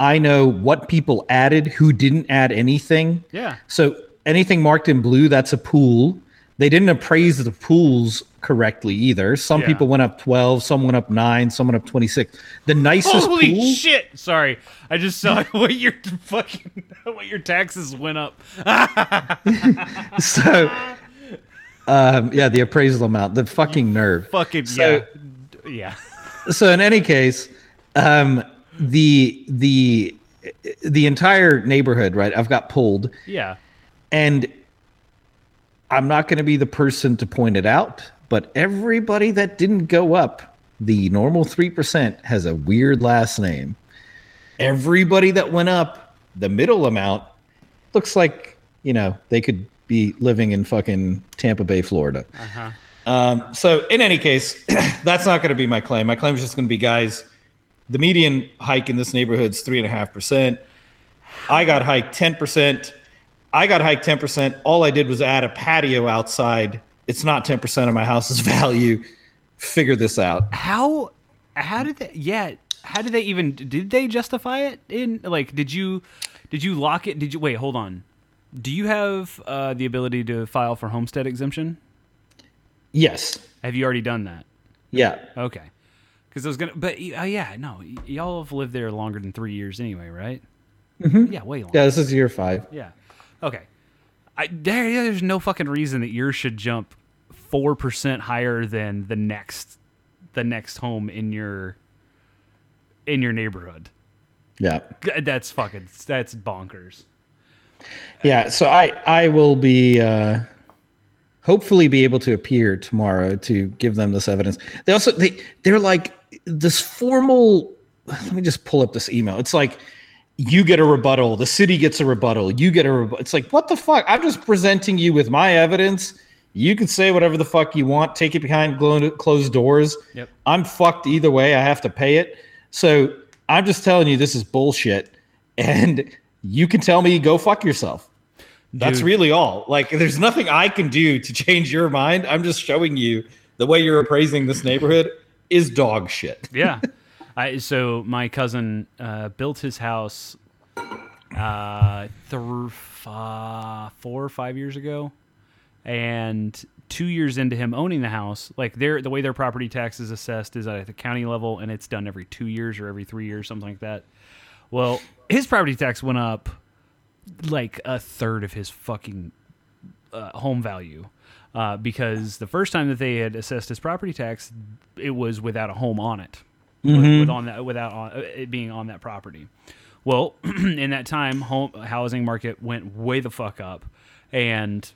Speaker 2: I know what people added, who didn't add anything.
Speaker 1: Yeah.
Speaker 2: So anything marked in blue, that's a pool. They didn't appraise the pools correctly either. Some
Speaker 1: Yeah.
Speaker 2: people went up 12, some went up 9, some went up 26. The nicest
Speaker 1: Holy
Speaker 2: pool
Speaker 1: shit! Sorry, I just saw what your fucking what your taxes went up.
Speaker 2: so um yeah, the appraisal amount, the fucking nerve.
Speaker 1: Fucking
Speaker 2: So-
Speaker 1: yeah, yeah.
Speaker 2: so in any case, um, the the the entire neighborhood, right? I've got pulled,
Speaker 1: Yeah.
Speaker 2: and I'm not going to be the person to point it out, but everybody that didn't go up, the normal three percent has a weird last name. Everybody that went up, the middle amount, looks like you know they could be living in fucking Tampa Bay, Florida.
Speaker 1: Uh-huh.
Speaker 2: Um, so in any case, that's not going to be my claim. My claim is just going to be, guys, the median hike in this neighborhood is three and a half percent. I got hiked ten percent. I got hiked ten percent. All I did was add a patio outside. It's not ten percent of my house's value. Figure this out.
Speaker 1: How how did they? Yeah. How did they even? Did they justify it? In like, did you did you lock it? Did you wait? Hold on. Do you have uh, the ability to file for homestead exemption?
Speaker 2: Yes.
Speaker 1: Have you already done that?
Speaker 2: Yeah.
Speaker 1: Okay. Because I was gonna, but uh, yeah, no, y- y'all have lived there longer than three years anyway, right? Mm-hmm. Yeah, way longer.
Speaker 2: Yeah. This is year five.
Speaker 1: Yeah. Okay. I there there's no fucking reason that yours should jump four percent higher than the next the next home in your in your neighborhood.
Speaker 2: Yeah.
Speaker 1: That's fucking that's bonkers.
Speaker 2: Yeah, so I I will be uh hopefully be able to appear tomorrow to give them this evidence. They also they they're like this formal let me just pull up this email. It's like you get a rebuttal, the city gets a rebuttal, you get a rebuttal. It's like what the fuck? I'm just presenting you with my evidence. You can say whatever the fuck you want, take it behind closed doors.
Speaker 1: Yep.
Speaker 2: I'm fucked either way. I have to pay it. So I'm just telling you this is bullshit. And you can tell me go fuck yourself. That's really all. Like there's nothing I can do to change your mind. I'm just showing you the way you're appraising this neighborhood is dog shit.
Speaker 1: Yeah. I so my cousin uh, built his house uh, th- four or five years ago, and two years into him owning the house, like their the way their property tax is assessed is at the county level, and it's done every two years or every three years, something like that. Well, his property tax went up like a third of his fucking uh, home value. Uh, because the first time that they had assessed his property tax, it was without a home on it, with, with on that without on, uh, it being on that property. Well, in that time, home housing market went way the fuck up, and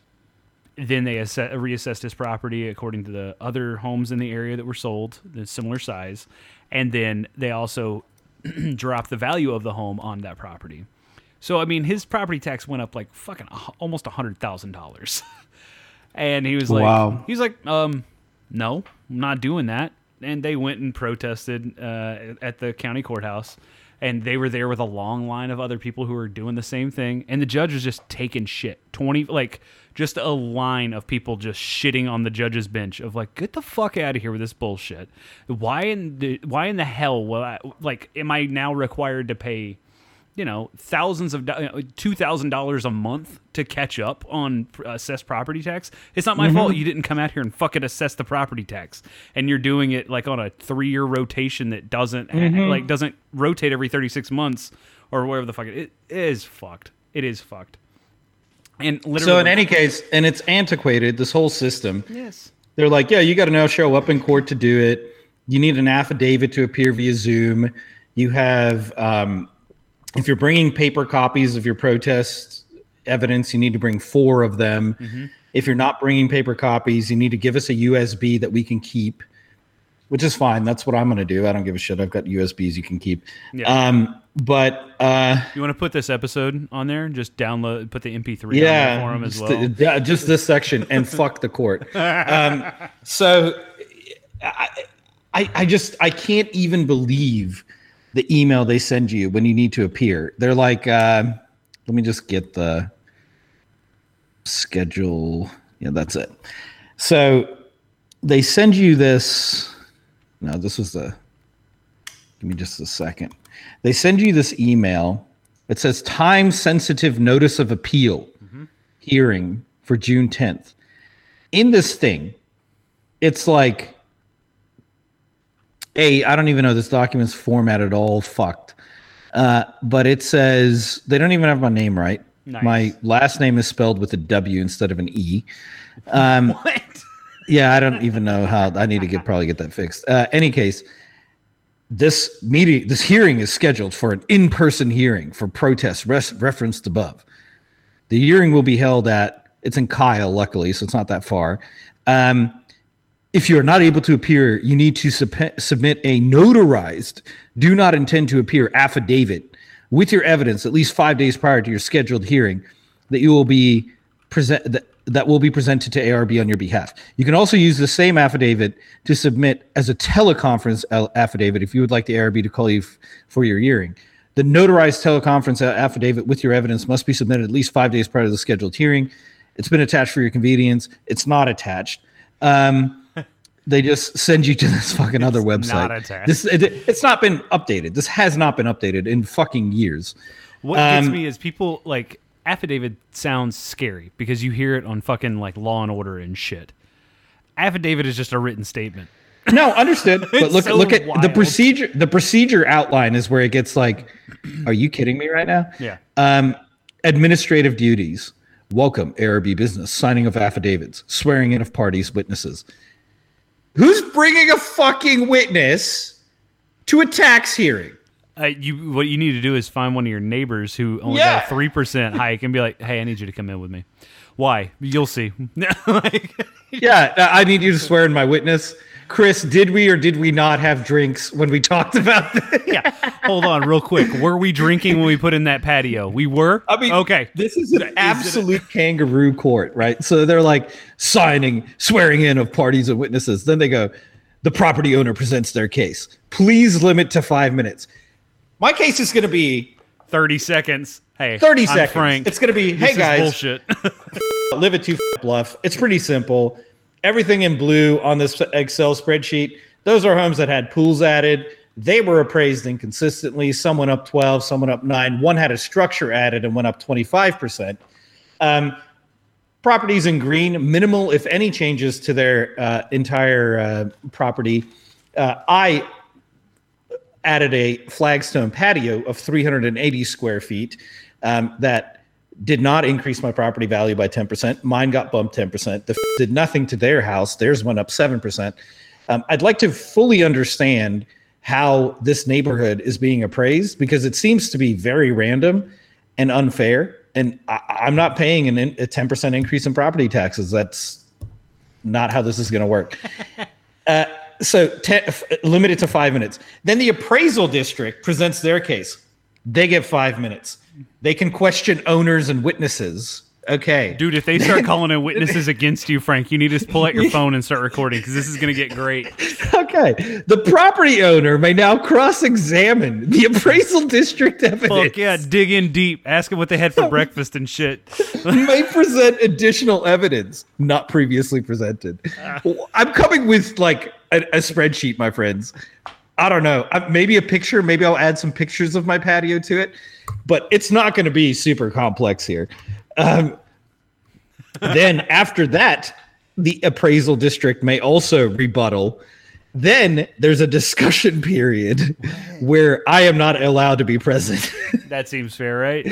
Speaker 1: then they asse- reassessed his property according to the other homes in the area that were sold, the similar size, and then they also dropped the value of the home on that property. So I mean, his property tax went up like fucking almost a hundred thousand dollars, and he was like,
Speaker 2: Wow.
Speaker 1: he's like, um, no, I'm not doing that. And they went and protested uh, at the county courthouse, and they were there with a long line of other people who were doing the same thing. And the judge was just taking shit. Twenty like just a line of people just shitting on the judge's bench of like, get the fuck out of here with this bullshit. Why in the why in the hell will I like am I now required to pay? You know thousands of two thousand dollars a month to catch up on assessed property tax. It's not my fault you didn't come out here and fucking assess the property tax, and you're doing it like on a three year rotation that doesn't ha- like doesn't rotate every thirty six months or whatever the fuck it, it is fucked. It is fucked. And literally,
Speaker 2: So in any case, and it's antiquated, this whole system.
Speaker 1: yes,
Speaker 2: They're like, yeah, you got to now show up in court to do it. You need an affidavit to appear via Zoom. You have, um, if you're bringing paper copies of your protest evidence, you need to bring four of them. If you're not bringing paper copies, you need to give us a USB that we can keep, which is fine. That's what I'm going to do. I don't give a shit. I've got USBs you can keep.
Speaker 1: Yeah.
Speaker 2: Um, but uh,
Speaker 1: You want to put this episode on there? Just download, put the MP3 on there
Speaker 2: yeah,
Speaker 1: for as
Speaker 2: just,
Speaker 1: well.
Speaker 2: yeah, just this section and fuck the court. Um, so I, I, I just I can't even believe the email they send you when you need to appear. They're like, uh, let me just get the schedule. Yeah, that's it. So they send you this. No, this was the. Give me just a second. They send you this email. It says time sensitive notice of appeal hearing for June 10th. In this thing, it's like, hey, I don't even know this document's formatted all fucked. Uh, but it says they don't even have my name right.
Speaker 1: Nice.
Speaker 2: My last name is spelled with a W instead of an E. Um,
Speaker 1: What?
Speaker 2: yeah, I don't even know how. I need to get probably get that fixed. Uh, any case, this meeting, this hearing is scheduled for an in-person hearing for protests res- referenced above. The hearing will be held at. It's in Kyle, luckily, so it's not that far. Um, if you are not able to appear, you need to sup- submit a notarized "do not intend to appear" affidavit with your evidence at least five days prior to your scheduled hearing that you will be present that, that will be presented to ARB on your behalf. You can also use the same affidavit to submit as a teleconference al- affidavit if you would like the ARB to call you f- for your hearing. The notarized teleconference affidavit with your evidence must be submitted at least five days prior to the scheduled hearing. It's been attached for your convenience. It's not attached. Um, they just send you to this fucking other website. This it, it's not been updated. This has not been updated in fucking years.
Speaker 1: What gets
Speaker 2: Um,
Speaker 1: me is people like affidavit sounds scary because you hear it on fucking like Law and Order and shit. Affidavit is just a written statement.
Speaker 2: No, understood. But look
Speaker 1: so
Speaker 2: look at the procedure. The procedure outline is where it gets like, are you kidding me right now?
Speaker 1: Yeah.
Speaker 2: Um, administrative duties. Welcome, ARB business. Signing of affidavits. Swearing in of parties, witnesses. Who's bringing a fucking witness to a tax hearing?
Speaker 1: Uh, you what you need to do is find one of your neighbors who only
Speaker 2: Yeah.
Speaker 1: got a three percent hike and be like, "Hey, I need you to come in with me." Why? You'll see. like,
Speaker 2: Yeah, I need you to swear in my witness. Chris, did we or did we not have drinks when we talked about this?
Speaker 1: yeah. Hold on, real quick. Were we drinking when we put in that patio? We were.
Speaker 2: I mean,
Speaker 1: okay.
Speaker 2: This is an absolute kangaroo court, right? So they're like signing, swearing in of parties and witnesses. Then they go, the property owner presents their case. Please limit to five minutes. My case is going to be
Speaker 1: Thirty seconds. Hey,
Speaker 2: 30
Speaker 1: I'm
Speaker 2: seconds.
Speaker 1: Frank.
Speaker 2: It's going to be, hey
Speaker 1: is
Speaker 2: guys,
Speaker 1: bullshit.
Speaker 2: live at two bluff. It's pretty simple. Everything in blue on this Excel spreadsheet. Those are homes that had pools added. They were appraised inconsistently. Some went up 12, some went up 9. One had a structure added and went up 25%. Um, properties in green, minimal, if any, changes to their uh, entire uh, property. Uh, I added a flagstone patio of 380 square feet um, that did not increase my property value by 10%. Mine got bumped 10%. The f- did nothing to their house. Theirs went up 7%. Um, I'd like to fully understand how this neighborhood is being appraised because it seems to be very random and unfair. And I, I'm not paying an, a 10% increase in property taxes. That's not how this is going to work. Uh, so ten, f- limited to five minutes. Then the appraisal district presents their case. They get five minutes. They can question owners and witnesses. Okay.
Speaker 1: Dude, if they start calling in witnesses against you, Frank, you need to pull out your phone and start recording because this is going to get great.
Speaker 2: Okay. The property owner may now cross examine the appraisal district evidence.
Speaker 1: Fuck yeah, dig in deep. Ask them what they had for breakfast and shit.
Speaker 2: may present additional evidence not previously presented. Ah. I'm coming with like a, a spreadsheet, my friends. I don't know. Uh, Maybe a picture. Maybe I'll add some pictures of my patio to it, but it's not going to be super complex here. Um, then after that, the appraisal district may also rebuttal. Then there's a discussion period where I am not allowed to be present.
Speaker 1: That seems fair, right?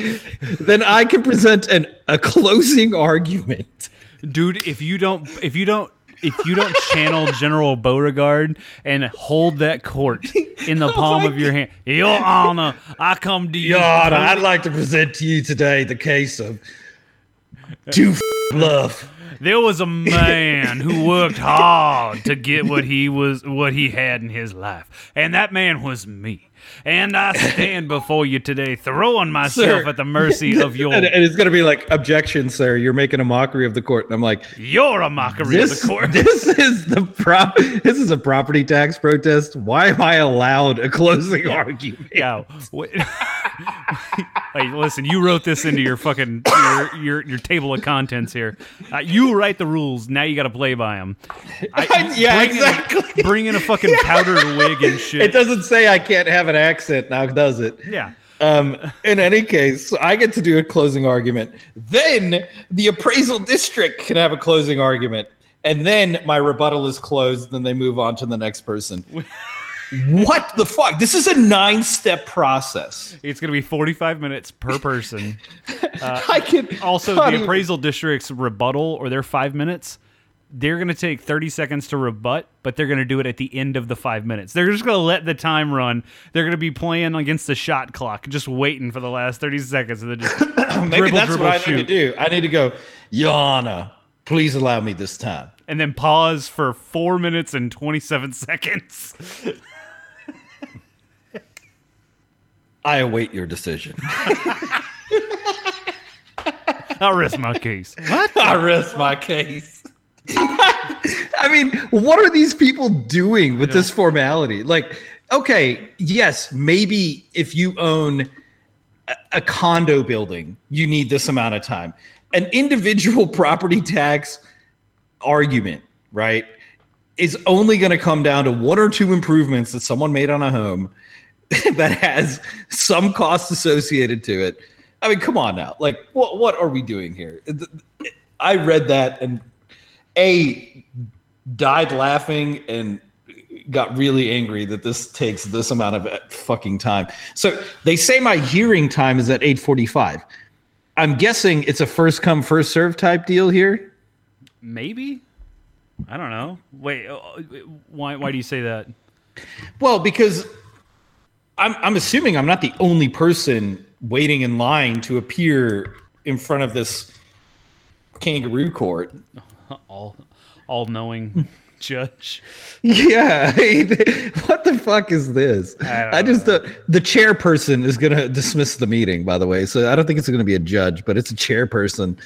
Speaker 2: then I can present an, a closing argument.
Speaker 1: Dude, if you don't if you don't if you don't channel General Beauregard and hold that court in the oh palm of your hand, Your Honor, I come to you.
Speaker 2: Your Honor, I'd like to present to you today the case of two f- love.
Speaker 1: there was a man who worked hard to get what he was what he had in his life, and that man was me. And I stand before you today, throwing myself
Speaker 2: Sir.
Speaker 1: at the mercy of your.
Speaker 2: and, and it's going to be like, objection, sir. You're making a mockery of the court. And I'm like,
Speaker 1: You're a mockery
Speaker 2: this,
Speaker 1: of the court.
Speaker 2: this is the prop. This is a property tax protest. Why am I allowed a closing argument?
Speaker 1: Yeah. Listen, you wrote this into your fucking your your, your table of contents here. Uh, you write the rules. Now you got to play by them.
Speaker 2: yeah,
Speaker 1: bring
Speaker 2: exactly.
Speaker 1: In, bring in a fucking powdered wig and shit.
Speaker 2: It doesn't say I can't have an accent now, does it?
Speaker 1: yeah.
Speaker 2: Um, in any case, I get to do a closing argument. Then the appraisal district can have a closing argument. And then my rebuttal is closed. Then they move on to the next person. what the fuck? This is a nine step process.
Speaker 1: It's going to be 45 minutes per person.
Speaker 2: I can
Speaker 1: Also,
Speaker 2: not
Speaker 1: the appraisal district's rebuttal or their five minutes, they're going to take 30 seconds to rebut, but they're going to do it at the end of the five minutes. They're just going to let the time run. They're going to be playing against the shot clock, just waiting for the last 30 seconds. And then just
Speaker 2: Maybe
Speaker 1: dribble,
Speaker 2: that's
Speaker 1: dribble,
Speaker 2: what I need to do. I need to go, Yana, please allow me this time.
Speaker 1: and then pause for four minutes and 27 seconds.
Speaker 2: I await your decision.
Speaker 1: I'll rest my case. What?
Speaker 2: I rest my case. I mean, what are these people doing with this formality? Like, okay, yes, maybe if you own a, a condo building, you need this amount of time. An individual property tax argument, right, is only going to come down to one or two improvements that someone made on a home that has some cost associated to it. I mean, come on now. Like, what what are we doing here? I read that and a died laughing and got really angry that this takes this amount of fucking time. So they say my hearing time is at 8:45. I'm guessing it's a first come first serve type deal here.
Speaker 1: Maybe? I don't know. Wait, uh, why, why do you say that?
Speaker 2: Well, because I'm I'm assuming I'm not the only person waiting in line to appear in front of this kangaroo court.
Speaker 1: All, all knowing judge.
Speaker 2: Yeah, what the fuck is this?
Speaker 1: I
Speaker 2: I, just the the chairperson is gonna dismiss the meeting. By the way, so I don't think it's gonna be a judge, but it's a chairperson,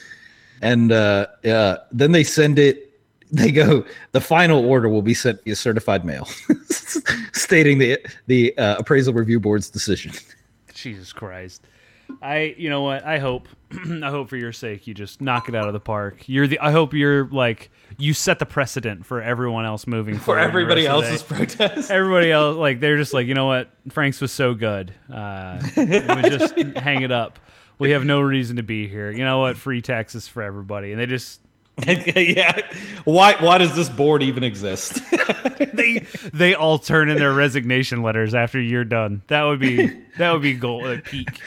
Speaker 2: and uh, yeah, then they send it. They go. The final order will be sent via certified mail, stating the the uh, appraisal review board's decision.
Speaker 1: Jesus Christ. I you know what? I hope I hope for your sake you just knock it out of the park. You're the I hope you're like you set the precedent for everyone else moving
Speaker 2: For everybody
Speaker 1: rest of the
Speaker 2: else's protest.
Speaker 1: Everybody else like they're just like, you know what? Frank's was so good. Uh we just hang it up. We have no reason to be here. You know what? Free taxes for everybody. And they just
Speaker 2: yeah. Why why does this board even exist?
Speaker 1: they they all turn in their resignation letters after you're done. That would be that would be goal like peak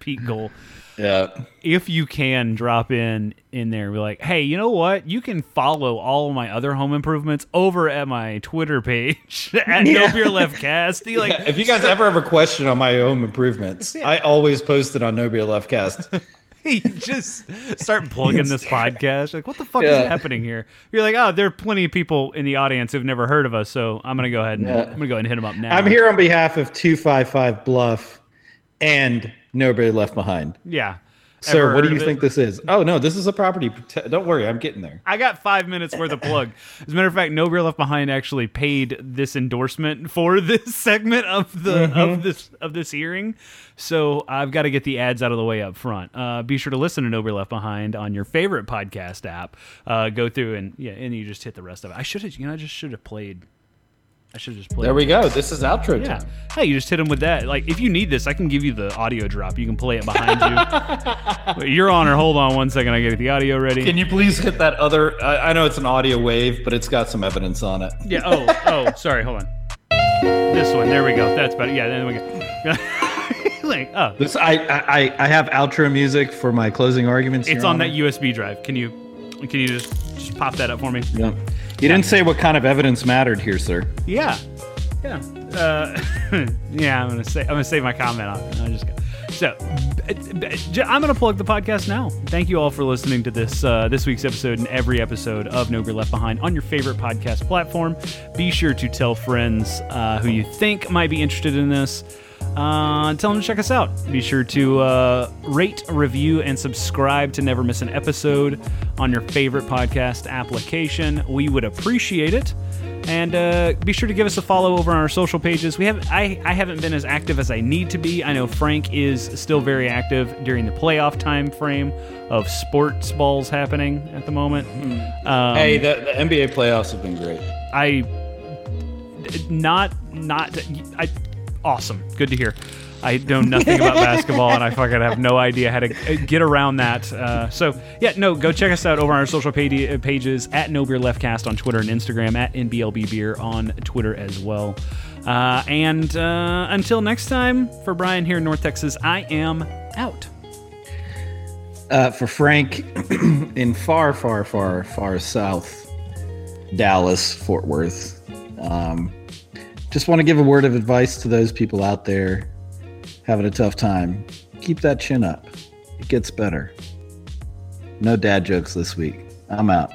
Speaker 1: peak goal.
Speaker 2: yeah.
Speaker 1: if you can drop in in there and be like, hey, you know what? You can follow all of my other home improvements over at my Twitter page at
Speaker 2: Yeah.
Speaker 1: No Beer Left Cast. You like,
Speaker 2: if you guys ever have a question on my home improvements, I always post it on No Beer Left Cast.
Speaker 1: you just start plugging this podcast. Like, what the fuck
Speaker 2: Yeah.
Speaker 1: is happening here? You're like, oh, there are plenty of people in the audience who've never heard of us, so I'm gonna go ahead and
Speaker 2: Yeah.
Speaker 1: I'm gonna go ahead and hit them up now.
Speaker 2: I'm here on behalf of 255 Bluff and No Beer Left Behind.
Speaker 1: Yeah.
Speaker 2: Sir, what do you think
Speaker 1: it?
Speaker 2: this is? Oh, no, this is a property. Don't worry, I'm getting there.
Speaker 1: I got five minutes worth of plug. As a matter of fact, No Beer Left Behind actually paid this endorsement for this segment of the
Speaker 2: Mm-hmm.
Speaker 1: of this of this hearing. So I've got to get the ads out of the way up front. Uh, be sure to listen to No Beer Left Behind on your favorite podcast app. Uh, go through and yeah, and you just hit the rest of it. I should have, you know, I just should have played. I should just played.
Speaker 2: There we go. This is outro
Speaker 1: Yeah.
Speaker 2: time.
Speaker 1: Hey, you just hit him with that. Like, if you need this, I can give you the audio drop. You can play it behind you. Your Honor, hold on one second. I get the audio ready.
Speaker 2: Can you please hit that other? I, I know it's an audio wave, but it's got some evidence on it.
Speaker 1: Yeah. Oh. Oh. Sorry. Hold on. This one. There we go. That's better. Yeah. There we go. like, oh,
Speaker 2: This I, I I have outro music for my closing arguments.
Speaker 1: it's
Speaker 2: Your
Speaker 1: on
Speaker 2: Honor.
Speaker 1: that USB drive. Can you? Can you just just pop that up for me?
Speaker 2: Yeah. You didn't say what kind of evidence mattered here, sir.
Speaker 1: Yeah. Yeah. Uh, yeah. I'm gonna say. I'm gonna save my comment on. it. I just. So I'm going to plug the podcast now. Thank you all for listening to this uh, this week's episode and every episode of No Left Behind on your favorite podcast platform. Be sure to tell friends uh, who you think might be interested in this. Uh, tell them to check us out. Be sure to uh, rate, review, and subscribe to never miss an episode on your favorite podcast application. We would appreciate it. And uh, be sure to give us a follow over on our social pages. We have I, I haven't been as active as I need to be. I know Frank is still very active during the playoff time frame of sports balls happening at the moment.
Speaker 3: Um, hey, the, the NBA playoffs have been great.
Speaker 1: I not not I awesome. Good to hear. I know nothing about basketball, and I fucking have no idea how to uh, get around that. Uh, so yeah, no, go check us out over on our social uh, pages at No Beer Leftcast on Twitter and Instagram, at NBLB Beer on Twitter as well. Uh, and uh, until next time, for Brian here in North Texas, I am out.
Speaker 2: Uh, for Frank in far, far, far, far south, Dallas, Fort Worth. Um, just want to give a word of advice to those people out there having a tough time. Keep that chin up. It gets better. No dad jokes this week. I'm out.